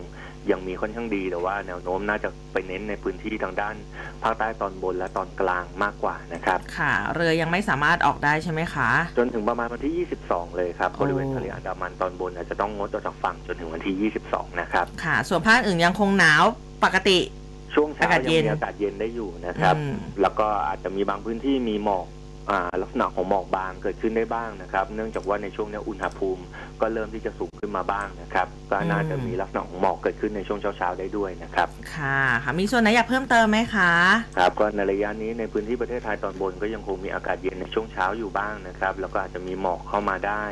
ยังมีค่อนข้างดีแต่ว่าแนวโน้มน่าจะไปเน้นในพื้นที่ทางด้านภาคใต้ตอนบนและตอนกลางมากกว่านะครับ ค่ะ เรือยังไม่สามารถออกได้ใช่ไหมคะ จนถึงประมาณวันที่ 22 เลยครับโอ้บริเวณทะเลอันดามันตอนบนอาจจะต้องงดออกจากฝั่งจนถึงวันที่ 22 นะครับ ค่ะ ส่วนภาคอื่นยังคงหนาวปกติช่วงเช้าอากาศยังเย็นมีอากาศเย็นได้อยู่นะครับอืมแล้วก็อาจจะมีบางพื้นที่มีหมอกอ่า ลักษณะของหมอกบางเกิดขึ้นได้บ้างนะครับ เนื่องจากว่าในช่วงนี้อุณหภูมิ ก็เริ่มที่จะสูงขึ้นมาบ้างนะครับ ก็น่าจะมีลักษณะของหมอกเกิดขึ้นในช่วงเช้าๆได้ด้วยนะครับ ค่ะค่ะมีส่วนไหนอยากเพิ่มเติมไหมคะครับก็ในระยะนี้ในพื้นที่ประเทศไทยตอนบนก็ยังคงมีอากาศเย็นในช่วงเช้าอยู่บ้างนะครับ แล้วก็อาจจะมีหมอกเข้ามาได้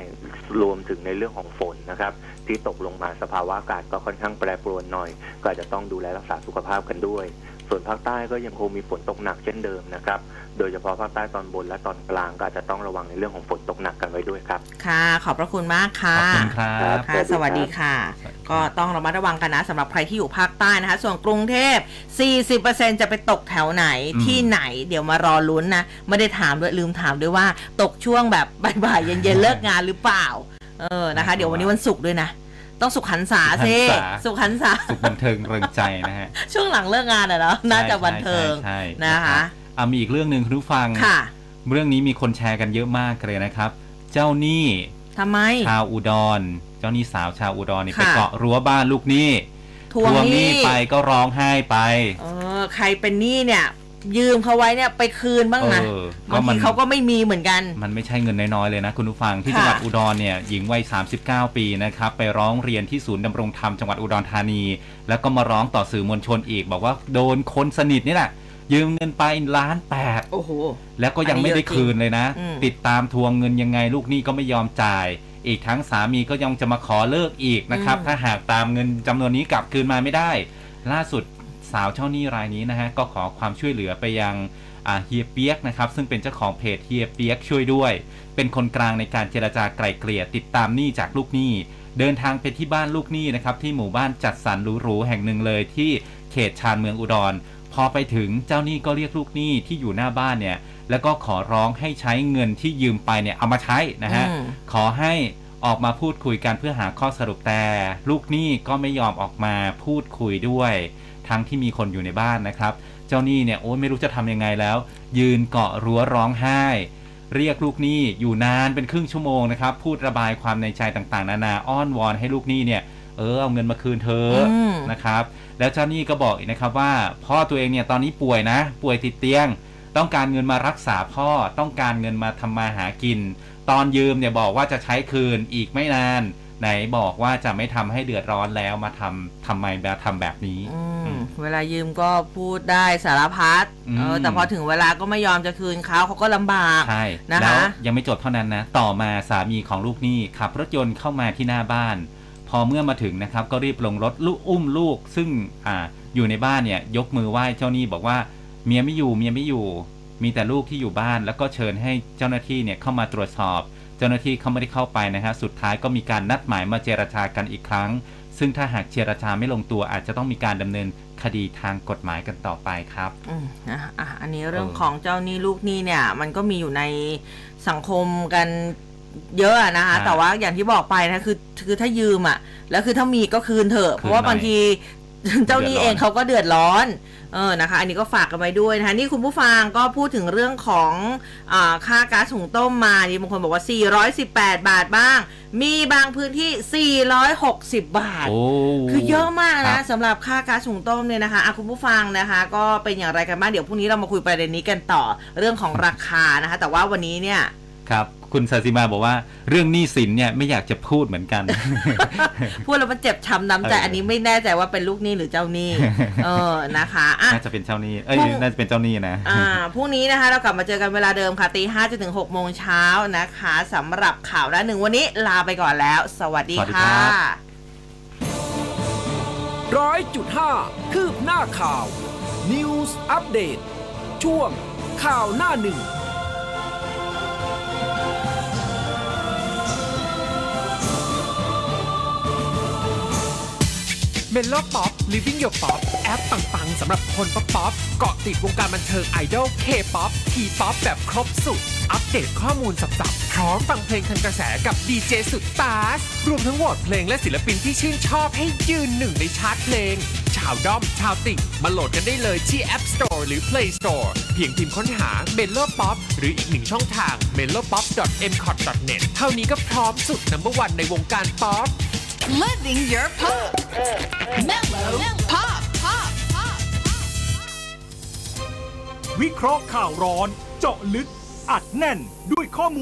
รวมถึงในเรื่องของฝนนะครับ ที่ตกลงมาสภาวะอากาศก็ค่อนข้างแปรปรวนหน่อย ก็อาจจะต้องดูแลรักษาสุขภาพกันด้วย ส่วนภาคใต้ก็ยังคงมีฝนตกหนักเช่นเดิมนะครับ โดยเฉพาะภาคใต้ตอนบนและตอนกลางก็อาจจะต้องระวังในเรื่องของฝนตกหนักกันไว้ด้วยครับ ค่ะ ขอบพระคุณมากค่ะขอบคุณครับค่ะ สวัสดีค่ะ ก็ต้องระมัดระวังกันนะสำหรับใครที่อยู่ภาคใต้นะคะ ส่วนกรุงเทพ 40%จะไปตกแถวไหนอืมที่ไหนเดี๋ยวมารอลุ้นนะ ไม่ได้ถามด้วยลืมถามด้วยว่า ตกช่วงแบบบ่ายๆเย็นๆเลิกงานหรือเปล่า เออนะคะ เดี๋ยววันนี้วันศุกร์ด้วยนะ ต้องสุขหันษาซิสุขหันษาสุขบันเทิงเริงใจนะฮะ ช่วงหลังเลิกงานอะเนาะน่าจะบันเทิงใช่ใช่ใช่นะคะอะมีอีกเรื่องหนึ่งคุณผู้ฟังค่ะเรื่องนี้มีคนแชร์กันเยอะมากเลยนะครับ เจ้าหนี้ทำไม ชาวอุดร เจ้าหนี้สาวชาวอุดรนี่ค่ะไปเกาะรั้วบ้านลูกหนี้ทวงหนี้ไปก็ร้องไห้ไป เออ ใครเป็นหนี้เนี่ย ยืมเขาไว้เนี่ยไปคืนบ้างนะเออก็บางมัทีนเขาก็ไม่มีเหมือนกัน มันไม่ใช่เงินน้อยๆเลยนะคุณผู้ฟังที่ค่ะจังหวัดอุดรเนี่ยหญิงวัย 39 ปีนะครับไปร้องเรียนที่ศูนย์ดำรงธรรมจังหวัดอุดรธานี แล้วก็มาร้องต่อสื่อมวลชนอีก บอกว่าโดนคนสนิทนี่แหละยืมเงินไปล้านแปดโอ้โห แล้วก็ยังไม่ได้คืนเลยนะอืมติดตามทวงเงินยังไงลูกหนี้ก็ไม่ยอมจ่าย อีกทั้งสามีก็ยังจะมาขอเลิกอีกนะครับ ถ้าหากตามเงินจำนวนนี้กลับคืนมาไม่ได้ ล่าสุด สาวเจ้าหนี้รายนี้นะฮะก็ขอความช่วยเหลือไปยังอ่าเฮียเปียกนะครับซึ่งเป็นเจ้าของเพจเฮียเปียกช่วยด้วย เป็นคนกลางในการเจรจาไกล่เกลี่ยติดตามหนี้จากลูกหนี้ เดินทางไปที่บ้านลูกหนี้นะครับที่หมู่บ้านจัดสรรหรูๆแห่งหนึ่งเลยที่เขตชานเมืองอุดร พอไปถึงเจ้าหนี้ก็เรียกลูกหนี้ที่อยู่หน้าบ้านเนี่ยแล้วก็ขอร้องให้ใช้เงินที่ยืมไปเนี่ยเอามาใช้นะฮะอืมขอให้ออกมาพูดคุยกันเพื่อหาข้อสรุปแต่ ลูกหนี้ก็ไม่ยอมออกมาพูดคุยด้วย ทั้งที่มีคนอยู่ในบ้านนะครับ เจ้าหนี้เนี่ยโอ้ยไม่รู้จะทำยังไงแล้ว ยืนเกาะรั้วร้องไห้ เรียกลูกหนี้อยู่นานเป็นครึ่งชั่วโมงนะครับ พูดระบายความในใจต่างๆ นานาอ้อนวอนให้ลูกหนี้เนี่ยเออเอาเงินมาคืนเธอะอืมนะครับ แล้วเจ้าหนี้ก็บอกอีกนะครับว่า พ่อตัวเองเนี่ยตอนนี้ป่วยนะ ป่วยติดเตียง ต้องการเงินมารักษาพ่อต้องการเงินมาทำมาหากิน ตอนยืมเนี่ยบอกว่าจะใช้คืนอีกไม่นาน ไหนบอกว่าจะไม่ทำให้เดือดร้อนแล้วมาทำทำไมแบบทำแบบนี้อืมอืมเวลายืมก็พูดได้สารพัดอืมเออแต่พอถึงเวลาก็ไม่ยอมจะคืนเขาเขาก็ลำบากใช่นะคะแล้วยังไม่จบเท่านั้นนะ ต่อมาสามีของลูกหนี้ขับรถยนต์เข้ามาที่หน้าบ้าน พอเมื่อมาถึงนะครับ ก็รีบลงรถลูกอุ้มลูก ซึ่งอ่าอยู่ในบ้านเนี่ย ยกมือไหว้เจ้าหนี้บอกว่าเมียไม่อยู่เมียไม่อยู่ มีแต่ลูกที่อยู่บ้าน แล้วก็เชิญให้เจ้าหน้าที่เนี่ยเข้ามาตรวจสอบ เจ้าหน้าที่เขาไม่ได้เข้าไปนะฮะสุดท้ายก็มีการนัดหมายมาเจรจากันอีกครั้ง ซึ่งถ้าหากเจรจาไม่ลงตัวอาจจะต้องมีการดำเนินคดีทางกฎหมายกันต่อไปครับอืมนะอะอันนี้เรื่องเออของเจ้าหนี้ลูกหนี้เนี่ย มันก็มีอยู่ในสังคมกันเยอะอะนะคะแต่ว่าอย่างที่บอกไปนะคือคือถ้ายืมอะแล้วคือถ้ามีก็คืนเถอะเพราะว่าบางที เจ้าหนี้เองเขาก็เดือดร้อนเออนะคะ อันนี้ก็ฝากกันไว้ด้วยนะคะ นี่คุณผู้ฟังก็พูดถึงเรื่องของอาค่าก๊าซหุงต้มมา นี่บางคนบอกว่า 418 บาทบ้าง มีบางพื้นที่ 460 บาทโอ้คือเยอะมากครันะบสำหรับค่าก๊าซหุงต้มเนี่ยนะคะอะคุณผู้ฟังนะคะ ก็เป็นอย่างไรกันบ้าง เดี๋ยวพรุ่งนี้เรามาคุยประเด็นนี้กันต่อเรื่องของราคานะคะ แต่ว่าวันนี้เนี่ยครับ คุณซาซิมาบอกว่า เรื่องหนี้สินเนี่ยไม่อยากจะพูดเหมือนกัน พูดแล้วมันเจ็บช้ำน้ำใจเอออัอันนี้ไม่แน่ใจว่าเป็นลูกหนี้หรือเจ้าหนี้เออนะคะอะ น่าจะเป็นเจ้าหนี้เอ้ยพรุ่ง น่าจะเป็นเจ้าหนี้นะ อ่าพรุ่งนี้นะคะเรากลับมาเจอกันเวลาเดิมค่ะตีห้าจนถึงหกโมงเช้านะคะสำหรับข่าวด้านหนึ่งวันนี้ลาไปก่อนแล้ว สวัสดีสวัสดีค่ะครับร้อยจุดห้าคืบหน้าข่าว News Update ช่วงข่าวหน้าหนึ่ง Melo Pop Living Your Pop แอปปังๆสำหรับคนป๊อปป๊อปเกาะติดวงการบันเทิงไอดอล K-pop T-pop แบบครบสุด อัปเดตข้อมูลสับๆพร้อมฟังเพลงทันกระแสกับดีเจสุดต๊าซ รวมทั้งโหวตเพลงและศิลปินที่ชื่นชอบให้ยืนหนึ่งในชาร์ตเพลง ชาวด้อมชาวติ่งมาโหลดกันได้เลยที่ App Store หรือ Play Store เพียงพิมพ์ค้นหา m e l o Pop หรืออีกหนึ่งช่องทาง m e l o p o p m c o t n e t เท่านี้ก็พร้อมสุด number one ในวงการป๊อป Living your pop. Melo pop. Pop. Pop. วิเคราะห์ข่าวร้อนเจาะลึกอัดแน่นด้วยข้อมูล